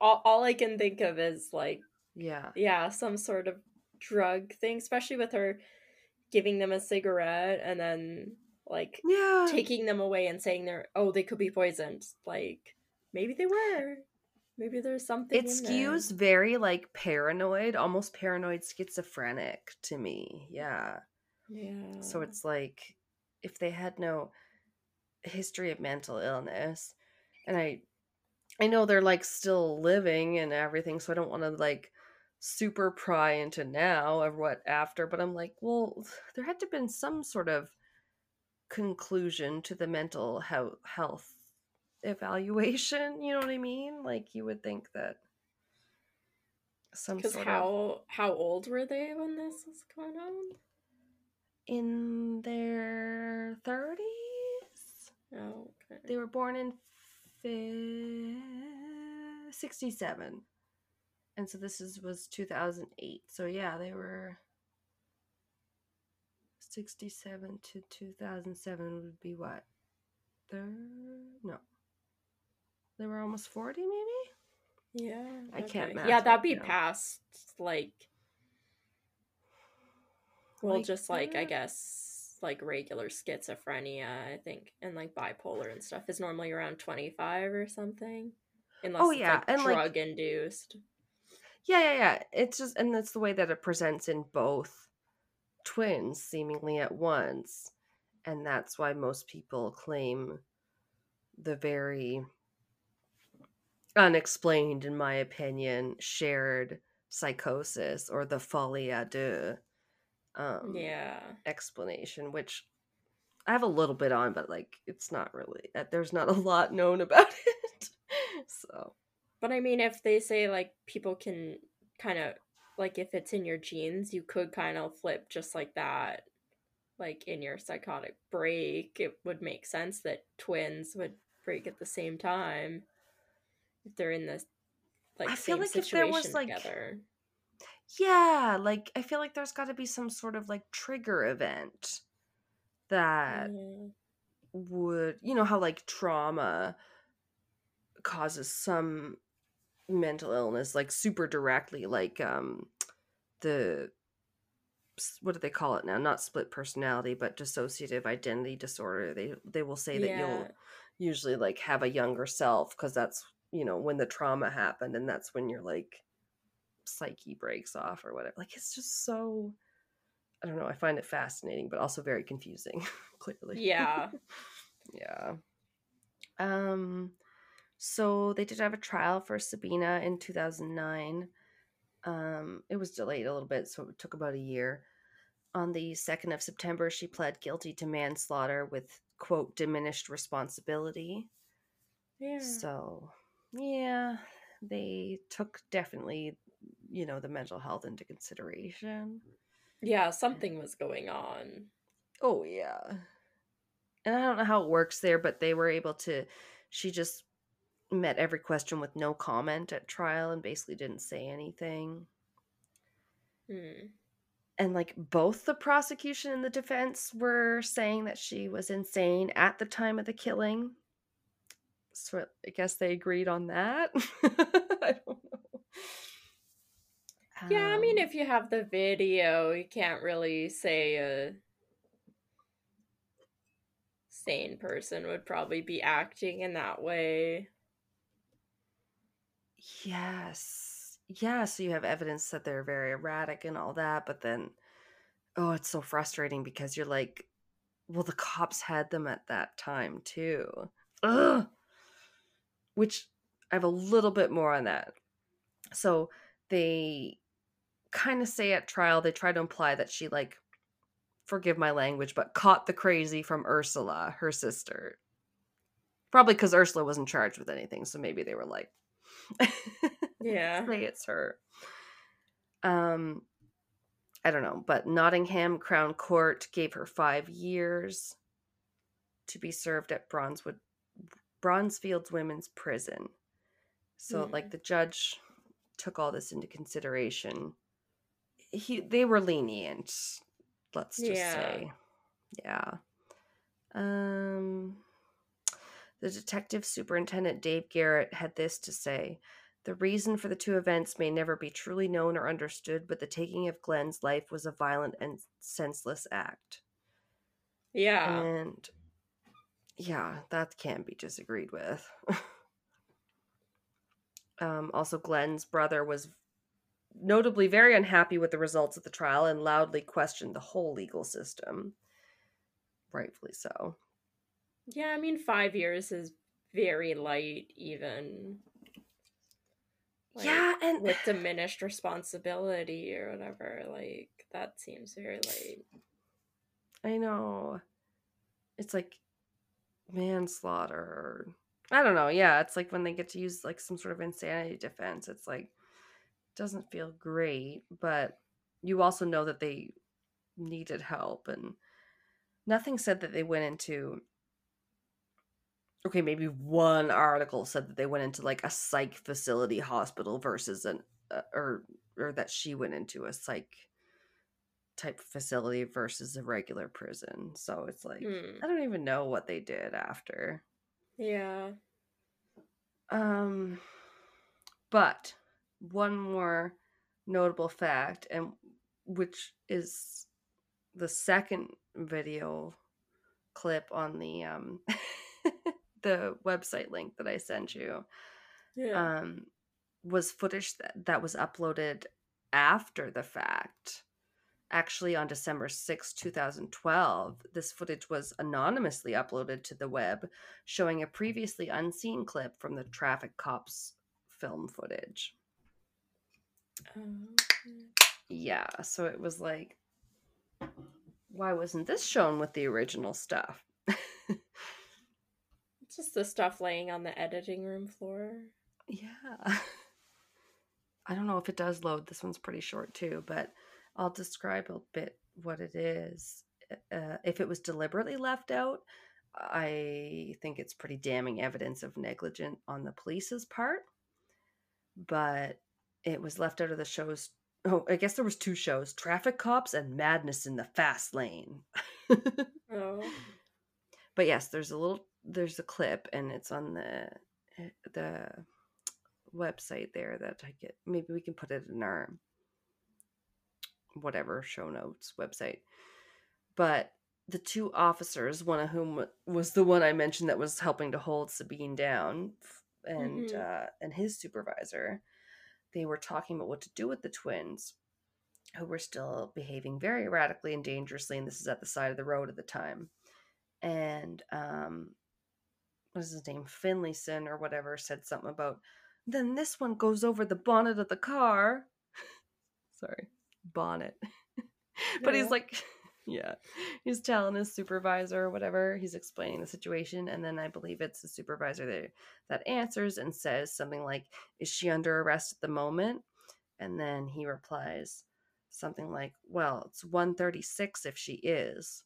All, all I can think of is like, yeah. yeah, some sort of drug thing, especially with her giving them a cigarette and then like Yeah. taking them away and saying they're oh they could be poisoned. Like maybe they were. Maybe there's something. it in there. skews very like paranoid, almost paranoid schizophrenic to me. Yeah. Yeah. So it's like if they had no history of mental illness and I I know they're like still living and everything, so I don't want to like super pry into now or what after, but I'm like, well, there had to have been some sort of conclusion to the mental health health evaluation, you know what I mean? Like you would think that some because sort of how how old were they when this was going on? in their 30s Oh, okay. They were born in fi- 67. And so this is was 2008. So yeah, they were 67 to 2007 would be what? Third? No. They were almost 40 maybe? Yeah. I can't. Yeah, that'd be now. past like well, Like just like I guess like regular schizophrenia, I think, and like bipolar and stuff is normally around twenty five or something. Unless Oh, yeah, like and, like- drug induced. Yeah, yeah, yeah. It's just and that's the way that it presents in both twins seemingly at once. And that's why most people claim the very unexplained, in my opinion, shared psychosis or the folie à deux um, yeah. explanation, which I have a little bit on, but like it's not really, uh, there's not a lot known about it. so, But I mean, if they say like people can kind of like if it's in your genes, you could kind of flip just like that, like in your psychotic break. It would make sense that twins would break at the same time if they're in this like I feel same like if there was, like, together. Yeah, like I feel like there's got to be some sort of like trigger event that Yeah. would, you know, how like trauma causes some mental illness like super directly like um the what do they call it now? Not split personality, but dissociative identity disorder. They they will say that Yeah. you'll usually like have a younger self because that's, you know, when the trauma happened and that's when you're like psyche breaks off or whatever. Like it's just so I don't know, I find it fascinating but also very confusing, clearly. Yeah. yeah. Um so they did have a trial for Sabina in 2009. Um it was delayed a little bit so it took about a year. On the 2nd of September she pled guilty to manslaughter with quote diminished responsibility. Yeah. So, yeah, they took definitely, you know, the mental health into consideration. Yeah, something was going on. Oh, yeah. And I don't know how it works there, but they were able to, she just met every question with no comment at trial and basically didn't say anything. Hmm. And like both the prosecution and the defense were saying that she was insane at the time of the killing. So I guess they agreed on that. I don't know. Yeah, I mean, Um, if you have the video, you can't really say a sane person would probably be acting in that way. Yes. Yeah, so you have evidence that they're very erratic and all that, but then oh, it's so frustrating because you're like, well, the cops had them at that time too. Ugh. Which I have a little bit more on that. So they kind of say at trial, they try to imply that she like forgive my language, but caught the crazy from Ursula, her sister. Probably because Ursula wasn't charged with anything, so maybe they were like, Yeah. say it's her. Um, I don't know, but Nottingham Crown Court gave her five years to be served at Bronzewood, Bronzefields Women's Prison. So, Hmm. like, the judge took all this into consideration. He, they were lenient. Let's just Yeah. say, yeah. Um, the detective superintendent Dave Garrett had this to say. The reason for the two events may never be truly known or understood, but the taking of Glenn's life was a violent and senseless act. Yeah. And yeah, that can't be disagreed with. um, also, Glenn's brother was notably very unhappy with the results of the trial and loudly questioned the whole legal system. Rightfully so. Yeah, I mean, five years is very light, even. Like, yeah, and With diminished responsibility or whatever. Like, that seems very light. I know. It's like manslaughter. I don't know. Yeah, it's like when they get to use like some sort of insanity defense. It's like doesn't feel great, but you also know that they needed help and nothing said that they went into okay, maybe one article said that they went into like a psych facility hospital versus an uh, or or that she went into a psych type facility versus a regular prison. So it's like Hmm. I don't even know what they did after. Yeah. Um but one more notable fact and which is the second video clip on the um the website link that I sent you Yeah. um was footage that, that was uploaded after the fact. Actually on December sixth, two 2012 this footage was anonymously uploaded to the web showing a previously unseen clip from the traffic cops film footage. Um, yeah so it was like why wasn't this shown with the original stuff just the stuff laying on the editing room floor. Yeah. I don't know if it does load. This one's pretty short too, but I'll describe a bit what it is. Uh, if it was deliberately left out, I think it's pretty damning evidence of negligence on the police's part. But it was left out of the shows. Oh, I guess there was two shows: Traffic Cops and Madness in the Fast Lane. Oh. but yes there's a little there's a clip and it's on the eh, the website there that i get maybe we can put it in our whatever show notes website but the two officers one of whom was the one i mentioned that was helping to hold sabine down and Mhm. uh and his supervisor they were talking about what to do with the twins who were still behaving very erratically and dangerously and this is at the side of the road at the time and um what is his name finlayson or whatever said something about then this one goes over the bonnet of the car. Sorry bonnet. But he's like yeah he's telling his supervisor or whatever he's explaining the situation and then i believe it's the supervisor that, that answers and says something like is she under arrest at the moment? And then he replies something like well it's 136 if she is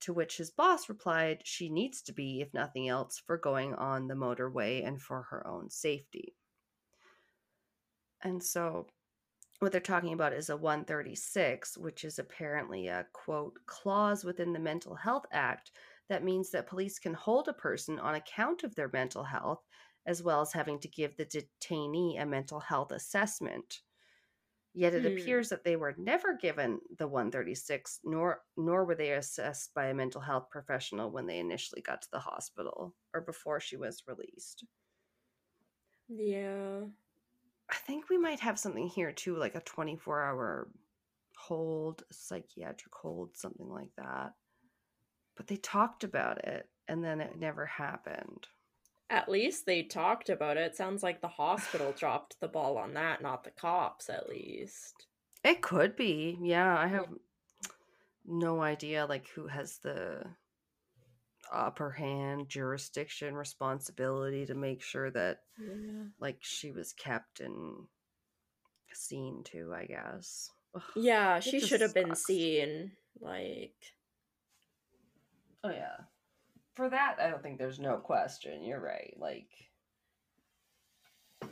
to which his boss replied she needs to be if nothing else for going on the motorway and for her own safety and so what they're talking about is a 136, which is apparently a quote clause within the Mental Health Act that means that police can hold a person on account of their mental health, as well as having to give the detainee a mental health assessment. Yet it Hmm. appears that they were never given the 136, nor nor were they assessed by a mental health professional when they initially got to the hospital or before she was released. Yeah. I think we might have something here too, like a 24 hour hold, psychiatric hold, something like that. But they talked about it and then it never happened. At least they talked about it. Sounds like the hospital dropped the ball on that, not the cops, at least. It could be. Yeah, I have no idea like who has the upper hand, jurisdiction, responsibility to make sure that Yeah. like she was kept and seen to, I guess. Ugh. Yeah, she should have been seen. Like, Oh yeah. For that, I don't think there's no question. You're right. Like,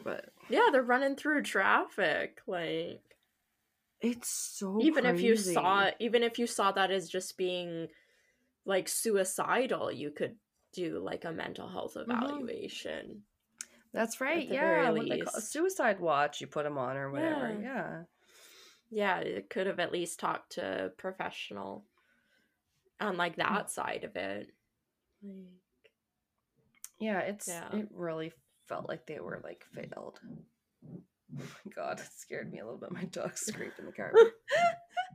but yeah, they're running through traffic. Like, it's so even if you saw, even if you saw that as just being like suicidal, you could do like a mental health Mm-hmm. evaluation. That's right. Yeah, what they call least. suicide watch. You put them on or whatever. Yeah. Yeah. Yeah, it could have at least talked to a professional on like that side of it. Like, Yeah. It's Yeah. it really felt like they were like failed. Oh my god, it scared me a little bit. My dog scraped in the carpet.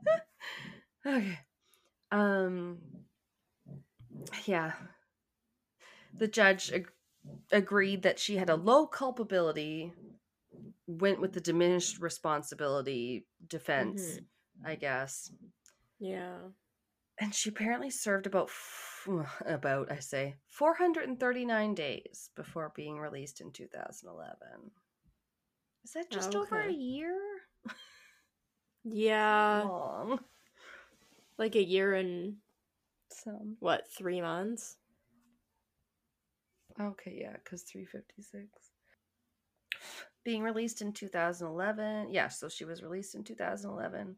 okay. Um. Yeah. The judge ag- agreed that she had a low culpability. Went with the diminished responsibility defense, I guess. yeah. And she apparently served about f- about I say 439 days before being released in 2011. Is that just over a year? Yeah. Long. Like a year and Some. what, three months? Okay, yeah, because 356. Being released in 2011. Yeah, so she was released in 2011,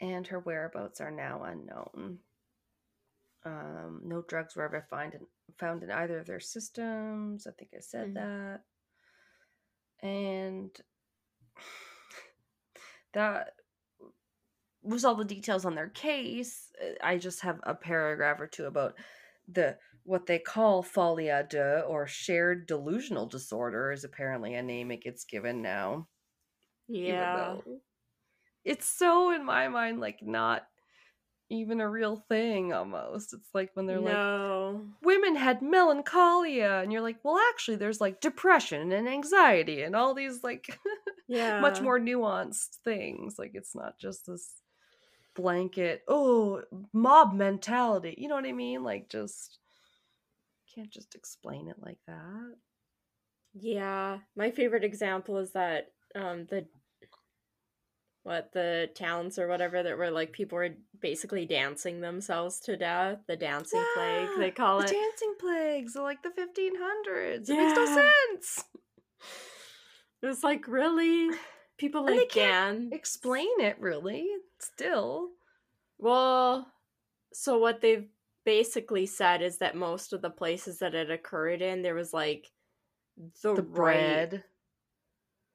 and her whereabouts are now unknown. Um, no drugs were ever find in, found in either of their systems. I think I said Mhm. that. And that was all the details on their case. Uh, I just have a paragraph or two about the what they call folie à deux or shared delusional disorder is apparently a name it gets given now. Yeah. though It's so in my mind like not even a real thing almost. It's like when they're like women had melancholia and you're like, well actually there's like depression and anxiety and all these like Yeah. much more nuanced things. Like it's not just this blanket, oh, mob mentality. You know what I mean? Like just can't just explain it like that. Yeah. My favorite example is that um the what the towns or whatever that were like people were basically dancing themselves to death. The dancing plague they call the it. dancing plagues like the 1500s. It makes no Yeah. sense. It's like really people And they can't. Explain it really. Still. Well, so what they've basically said is that most of the places that it occurred in, there was like the, The right. bread.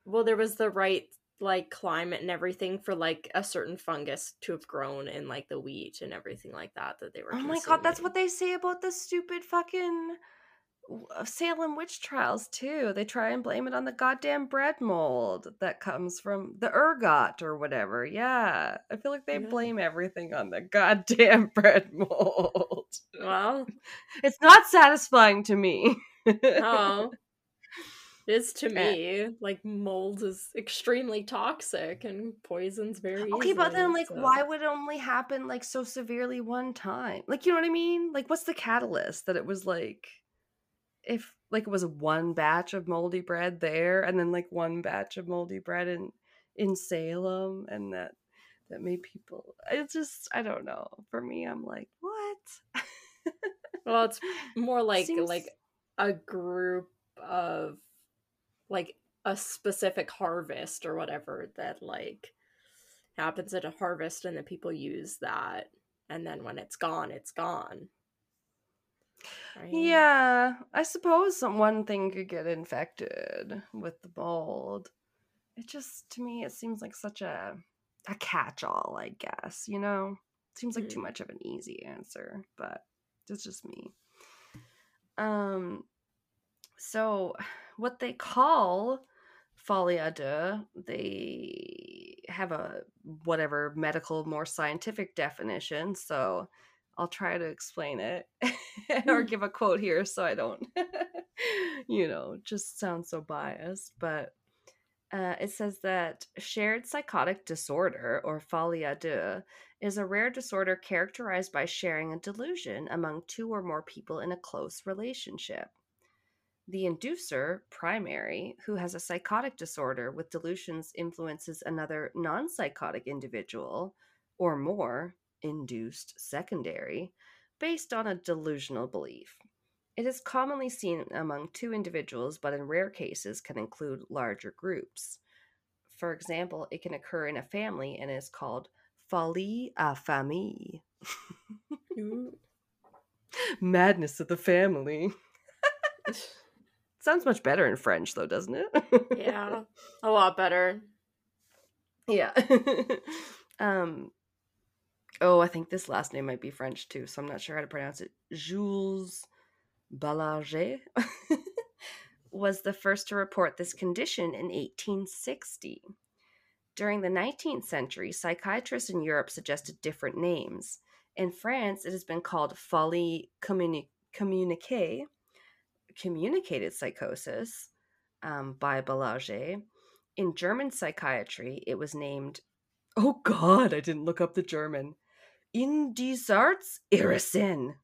Well, there was the right like climate and everything for like a certain fungus to have grown in like the wheat and everything like that that they were. Oh my god, that's what they say about the stupid fucking uh, Salem witch trials too. They try and blame it on the goddamn bread mold that comes from the ergot or whatever. Yeah. I feel like they Yeah. blame everything on the goddamn bread mold. Well, It's not satisfying to me. oh. It is to Eh. me. Like mold is extremely toxic and poisons very Okay, but then like so- why would it only happen like so severely one time? Like you know what I mean? Like what's the catalyst that it was like if like it was one batch of moldy bread there and then like one batch of moldy bread in in Salem and that that made people it's just I don't know. For me I'm like, what? Well, it's more like Seems- like a group of like a specific harvest or whatever that like happens at a harvest and then people use that and then when it's gone, it's gone. Right? Yeah, I suppose some one thing could get infected with the mold. It just to me it seems like such a a catch-all, I guess, you know? Seems like too Mhm. much of an easy answer, but it's just me. Um so what they call folie à deux, they have a whatever medical more scientific definition, so I'll try to explain it or give a quote here so I don't, you know, just sound so biased. But uh, it says that shared psychotic disorder, or folie à deux, is a rare disorder characterized by sharing a delusion among two or more people in a close relationship. The inducer, primary, who has a psychotic disorder with delusions influences another non psychotic individual or more, induced secondary, based on a delusional belief. It is commonly seen among two individuals, but in rare cases can include larger groups. For example, it can occur in a family and is called folie à famille. Madness of the family. Sounds much better in French, though, doesn't it? yeah. A lot better. Yeah. um Oh, I think this last name might be French too, so I'm not sure how to pronounce it. Jules Baillarger was the first to report this condition in 1860. During the 19th century, psychiatrists in Europe suggested different names. In France, it has been called folie communi- communiquée, communicated psychosis, um, by Baillarger. In German psychiatry, it was named, oh God, I didn't look up the German, in die Arts Irrsinn.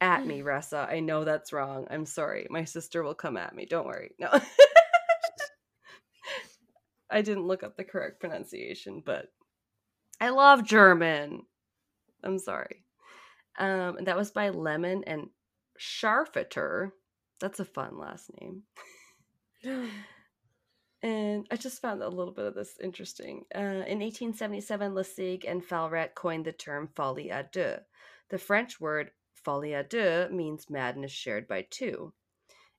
At me, Ressa. I know that's wrong. I'm sorry. My sister will come at me. Don't worry. No. I didn't look up the correct pronunciation, but I love German. I'm sorry. Um, and that was by Lehmann and Scharfetter. That's a fun last name. And I just found a little bit of this interesting. Uh, in 1877, Lasègue and Falret coined the term folie à deux. The French word folie à deux means madness shared by two.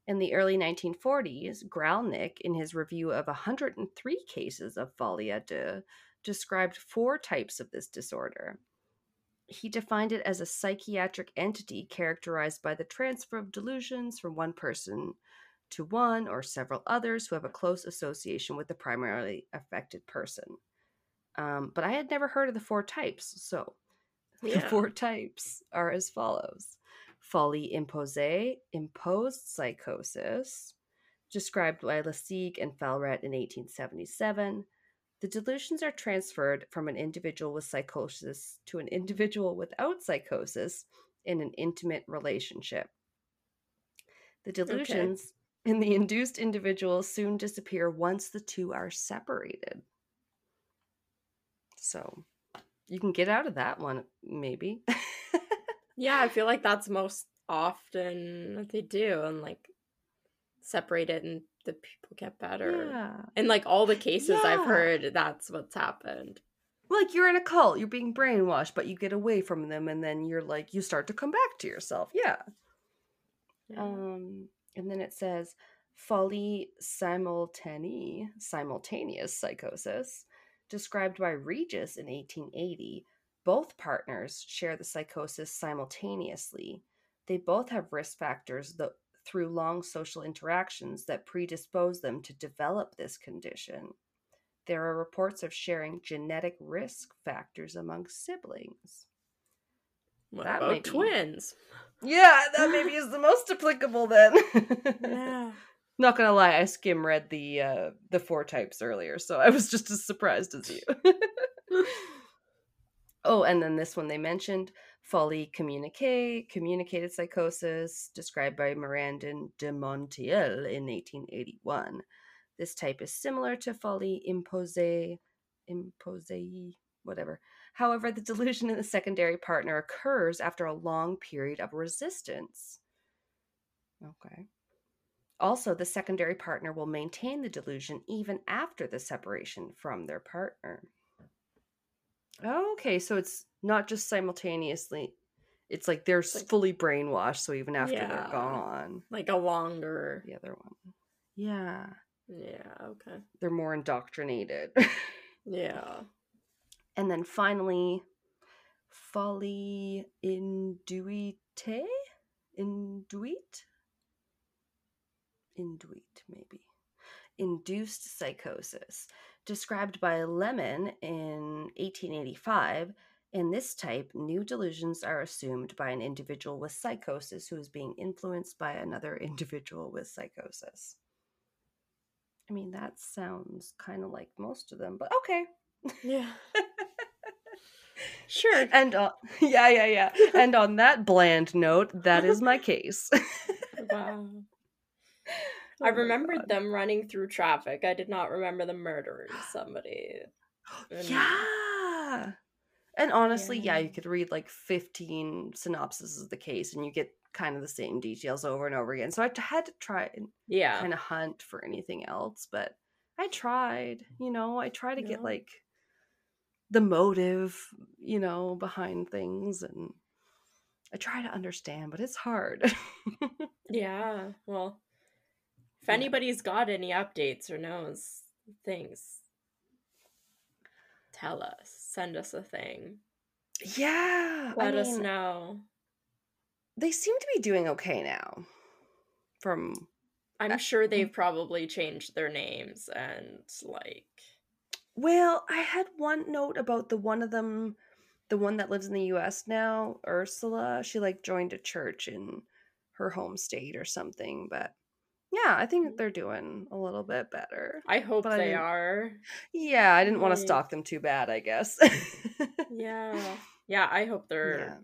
In the early 1940s, Gralnick, in his review of 103 cases of folie à deux, described four types of this disorder. He defined it as a psychiatric entity characterized by the transfer of delusions from one person to one or several others who have a close association with the primarily affected person. Um, but I had never heard of the four types, so the four types are as follows folie imposée, imposed psychosis, described by Lasègue and Falret in 1877. The delusions are transferred from an individual with psychosis to an individual without psychosis in an intimate relationship. The delusions in the induced individual soon disappear once the two are separated. So you can get out of that one, maybe. Yeah, I feel like that's most often what they do and like separate it and the people get better. yeah. In like all the cases I've heard, that's what's happened. Like you're in a cult, you're being brainwashed, but you get away from them and then you're like you start to come back to yourself. Yeah. Um, and then it says folie simultanée, simultaneous psychosis, described by Regis in 1880. Both partners share the psychosis simultaneously. They both have risk factors that, through long social interactions that predispose them to develop this condition. There are reports of sharing genetic risk factors among siblings. What That about twins? Yeah, that maybe is the most applicable then. Yeah. Not gonna lie, I skim read the uh, the four types earlier, so I was just as surprised as you. oh, and then this one they mentioned folie communiquée, communicated psychosis, described by Marandon de Montyel in 1881. This type is similar to folie imposée, imposée, whatever. However, the delusion in the secondary partner occurs after a long period of resistance. Okay. Also, the secondary partner will maintain the delusion even after the separation from their partner. Okay, so it's not just simultaneously, it's like they're Like- fully brainwashed, so even after Yeah. they're gone, Like a longer. the other one. Yeah, Yeah, okay. they're more indoctrinated. Yeah. and then finally, folie induite? Induite? Induite, maybe. Induced psychosis, described by Lehmann in 1885. In this type, new delusions are assumed by an individual with psychosis who is being influenced by another individual with psychosis. I mean, that sounds kind of like most of them, but okay. Yeah. Sure. And uh, yeah, yeah, yeah. And on that bland note, that is my case. Wow. Oh I remembered God. them running through traffic. I did not remember them murdering somebody. And- Yeah. And honestly, yeah. Yeah. you could read like 15 synopses of the case and you get kind of the same details over and over again. So I had to try and Yeah. kind of hunt for anything else, but I tried, you know, I try to get like the motive, you know, behind things and I try to understand, but it's hard. Yeah. Well, if Yeah. anybody's got any updates or knows things, tell us. Send us a thing. yeah. I Let us mean, know. They seem to be doing okay now. From I'm sure they've probably changed their names and like Well, I had one note about the one of them, the one that lives in the US now, Ursula. She like joined a church in her home state or something, but yeah, I think they're doing a little bit better. I hope But they didn't- are. Yeah, I didn't want to stalk them too bad, I guess. Yeah. Yeah, I hope they're yeah.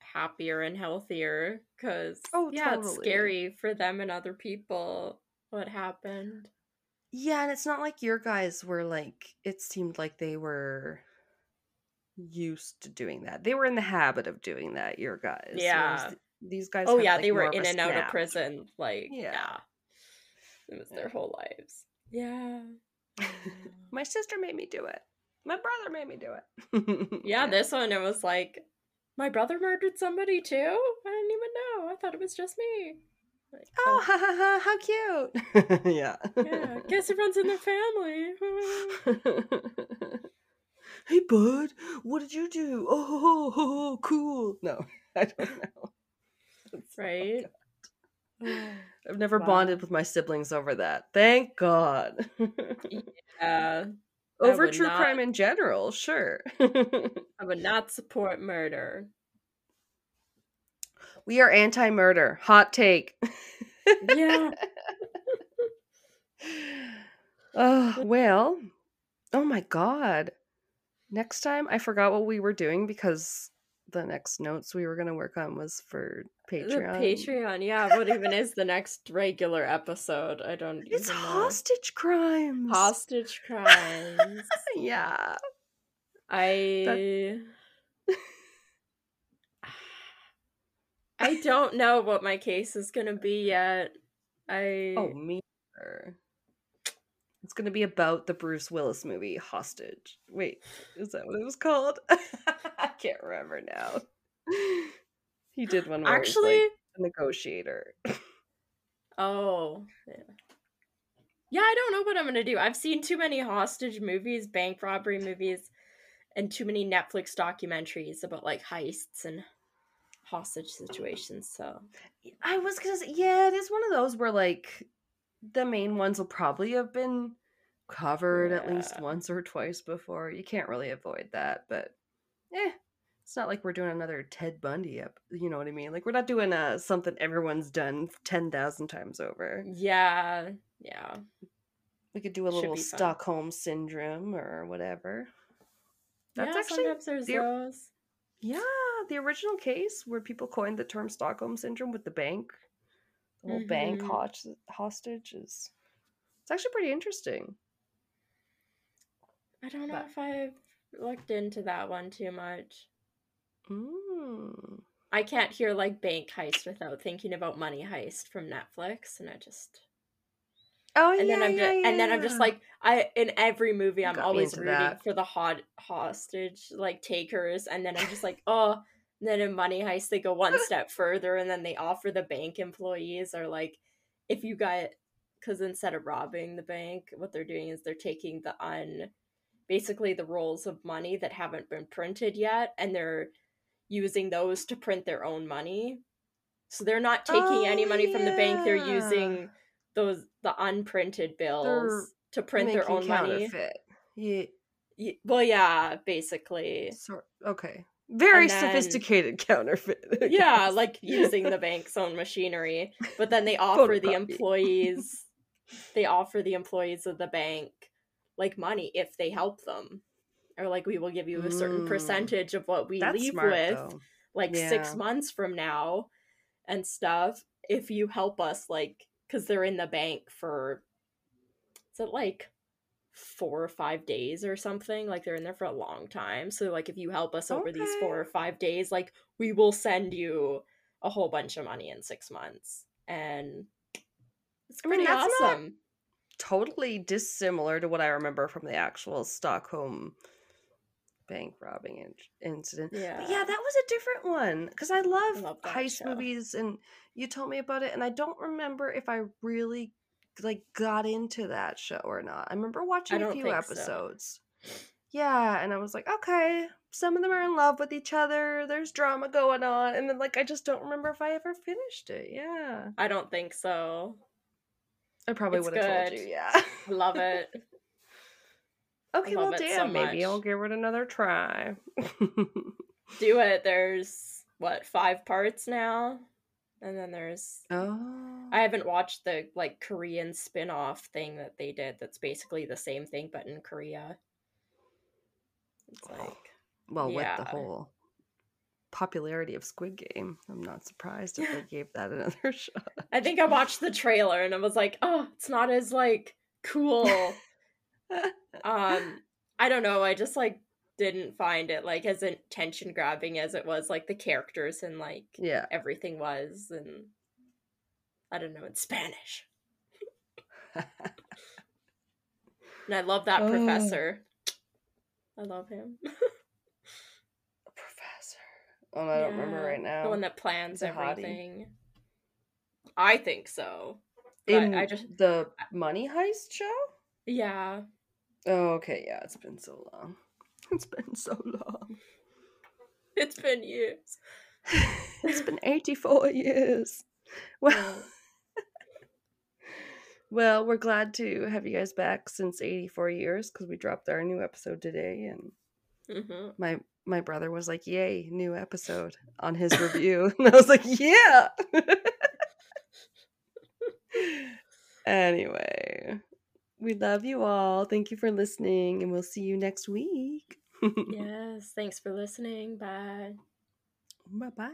happier and healthier cuz Oh, yeah, it's totally. scary for them and other people what happened. Yeah, and it's not like your guys were like it seemed like they were used to doing that. They were in the habit of doing that, your guys. Yeah. Th- These guys Oh had, yeah, like, they were in a and out of prison like Yeah. yeah. It was Yeah. their whole lives. Yeah. My sister made me do it. My brother made me do it. yeah, this one it was like my brother murdered somebody too? I didn't even know. I thought it was just me. Like, Oh, oh. ha ha ha! How cute. yeah. yeah, guess it runs in the family. hey, bud, what did you do? Oh, ho, ho, ho, ho, cool. No, I don't know. Right? I've never Wow. bonded with my siblings over that. Thank God. Yeah. Over true not- crime in general, sure. I would not support murder. we are anti murder. Hot take. Yeah. oh, well. Oh my God. Next time, I forgot what we were doing because the next notes we were going to work on was for Patreon. The Patreon, yeah. What even is the next regular episode? I don't It's even know. hostage crimes. Hostage crimes. yeah. I I don't know what my case is gonna be yet. Oh, I Oh, me. either. It's going to be about the Bruce Willis movie, Hostage. Wait, is that what it was called? I can't remember now. He did one where actually like, a negotiator. Oh yeah. Yeah, I don't know what I'm gonna do. I've seen too many hostage movies, bank robbery movies, and too many Netflix documentaries about like heists and hostage situations. So I was gonna say, yeah, it is one of those where like the main ones will probably have been covered at least once or twice before. You can't really avoid that, but eh, it's not like we're doing another Ted Bundy up. You know what I mean? Like we're not doing uh something everyone's done ten thousand times over. yeah, yeah. We could do a Should little fun. Stockholm syndrome or whatever. That's yeah, actually sometimes there's the- those. Yeah, the original case where people coined the term Stockholm syndrome with the bank, the whole bank host- hostage is. It's actually pretty interesting. I don't know But- if I've looked into that one too much. Mm. I can't hear like bank heist without thinking about money heist from Netflix, and I just Oh and yeah, then I'm yeah, just and then I'm just like I in every movie I'm always rooting that. for the hot hostage like takers, and then I'm just like oh. And then in Money Heist, they go one step further, and then they offer the bank employees or like if you got because instead of robbing the bank, what they're doing is they're taking the un basically the rolls of money that haven't been printed yet, and they're using those to print their own money. So they're not taking any Oh, money from the bank; they're using those the unprinted bills to print their own money. counterfeit. Yeah, Well, yeah, basically. sort okay. Very then- sophisticated counterfeit. I Yeah, guess. like using the bank's own machinery. But then they offer the employees they offer the employees of the bank like money if they help them. Or like we will give you a certain Mm. percentage of what we That's leave smart, with though. like six months from now and stuff if you help us like because they're in the bank for is it like four or five days or something like they're in there for a long time. So like if you help us over these four or five days like we will send you a whole bunch of money in six months. And it's I mean, pretty that's not- awesome. Totally dissimilar to what I remember from the actual Stockholm bank robbing in- incident. yeah But yeah, that was a different one because I love, love that heist show. movies, and you told me about it, and I don't remember if I really like got into that show or not. I remember watching a few think so. episodes. Yeah, and I was like, okay, some of them are in love with each other. There's drama going on, and then like I just don't remember if I ever finished it. Yeah, i don't think so I probably would have told you. Yeah. love it okay, love well, it so damn, maybe I'll give it another try. do it there's what five parts now and then there's oh, I haven't watched the like Korean spin-off thing that they did that's basically the same thing but in Korea. It's like well, with the whole popularity of Squid Game, I'm not surprised if they gave that another shot. I think I watched the trailer and I was like, "Oh, it's not as like cool." um I don't know, I just like didn't find it like as attention grabbing as it was like the characters and like yeah. everything was and I don't know, in Spanish. And I love that Oh. professor. I love him. Professor. Oh, I don't remember right now. The one that plans a hottie. everything. I think so. in I just the Money Heist show. yeah. Oh, okay, yeah, it's been so long. It's been so long. It's been years. it's been 84 years. Well, well, we're glad to have you guys back since 84 years because we dropped our new episode today, and hmm my my brother was like, "Yay, new episode!" on his review, and I was like, "Yeah." anyway, we love you all. Thank you for listening, and we'll see you next week. Yes. Thanks for listening. Bye. bye bye.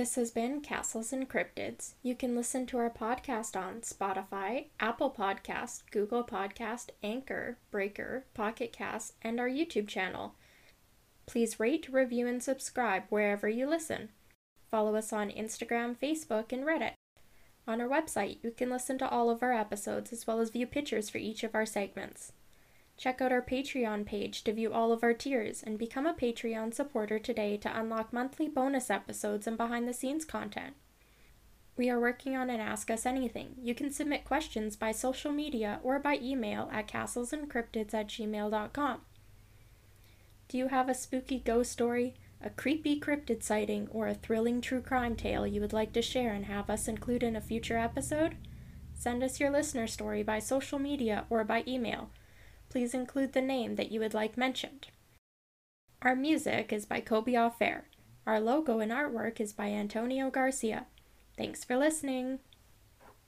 This has been Castles and Cryptids. You can listen to our podcast on Spotify, Apple Podcast, Google Podcast, Anchor, Breaker, Pocket Cast, and our YouTube channel. Please rate, review, and subscribe wherever you listen. Follow us on Instagram, Facebook, and Reddit. On our website, you can listen to all of our episodes as well as view pictures for each of our segments. Check out our Patreon page to view all of our tiers and become a Patreon supporter today to unlock monthly bonus episodes and behind the scenes content. We are working on an Ask Us Anything. You can submit questions by social media or by email at castlesencryptids at gmail.com. Do you have a spooky ghost story, a creepy cryptid sighting, or a thrilling true crime tale you would like to share and have us include in a future episode? Send us your listener story by social media or by email. Please include the name that you would like mentioned. Our music is by Kobe Fair. Our logo and artwork is by Antonio Garcia. Thanks for listening.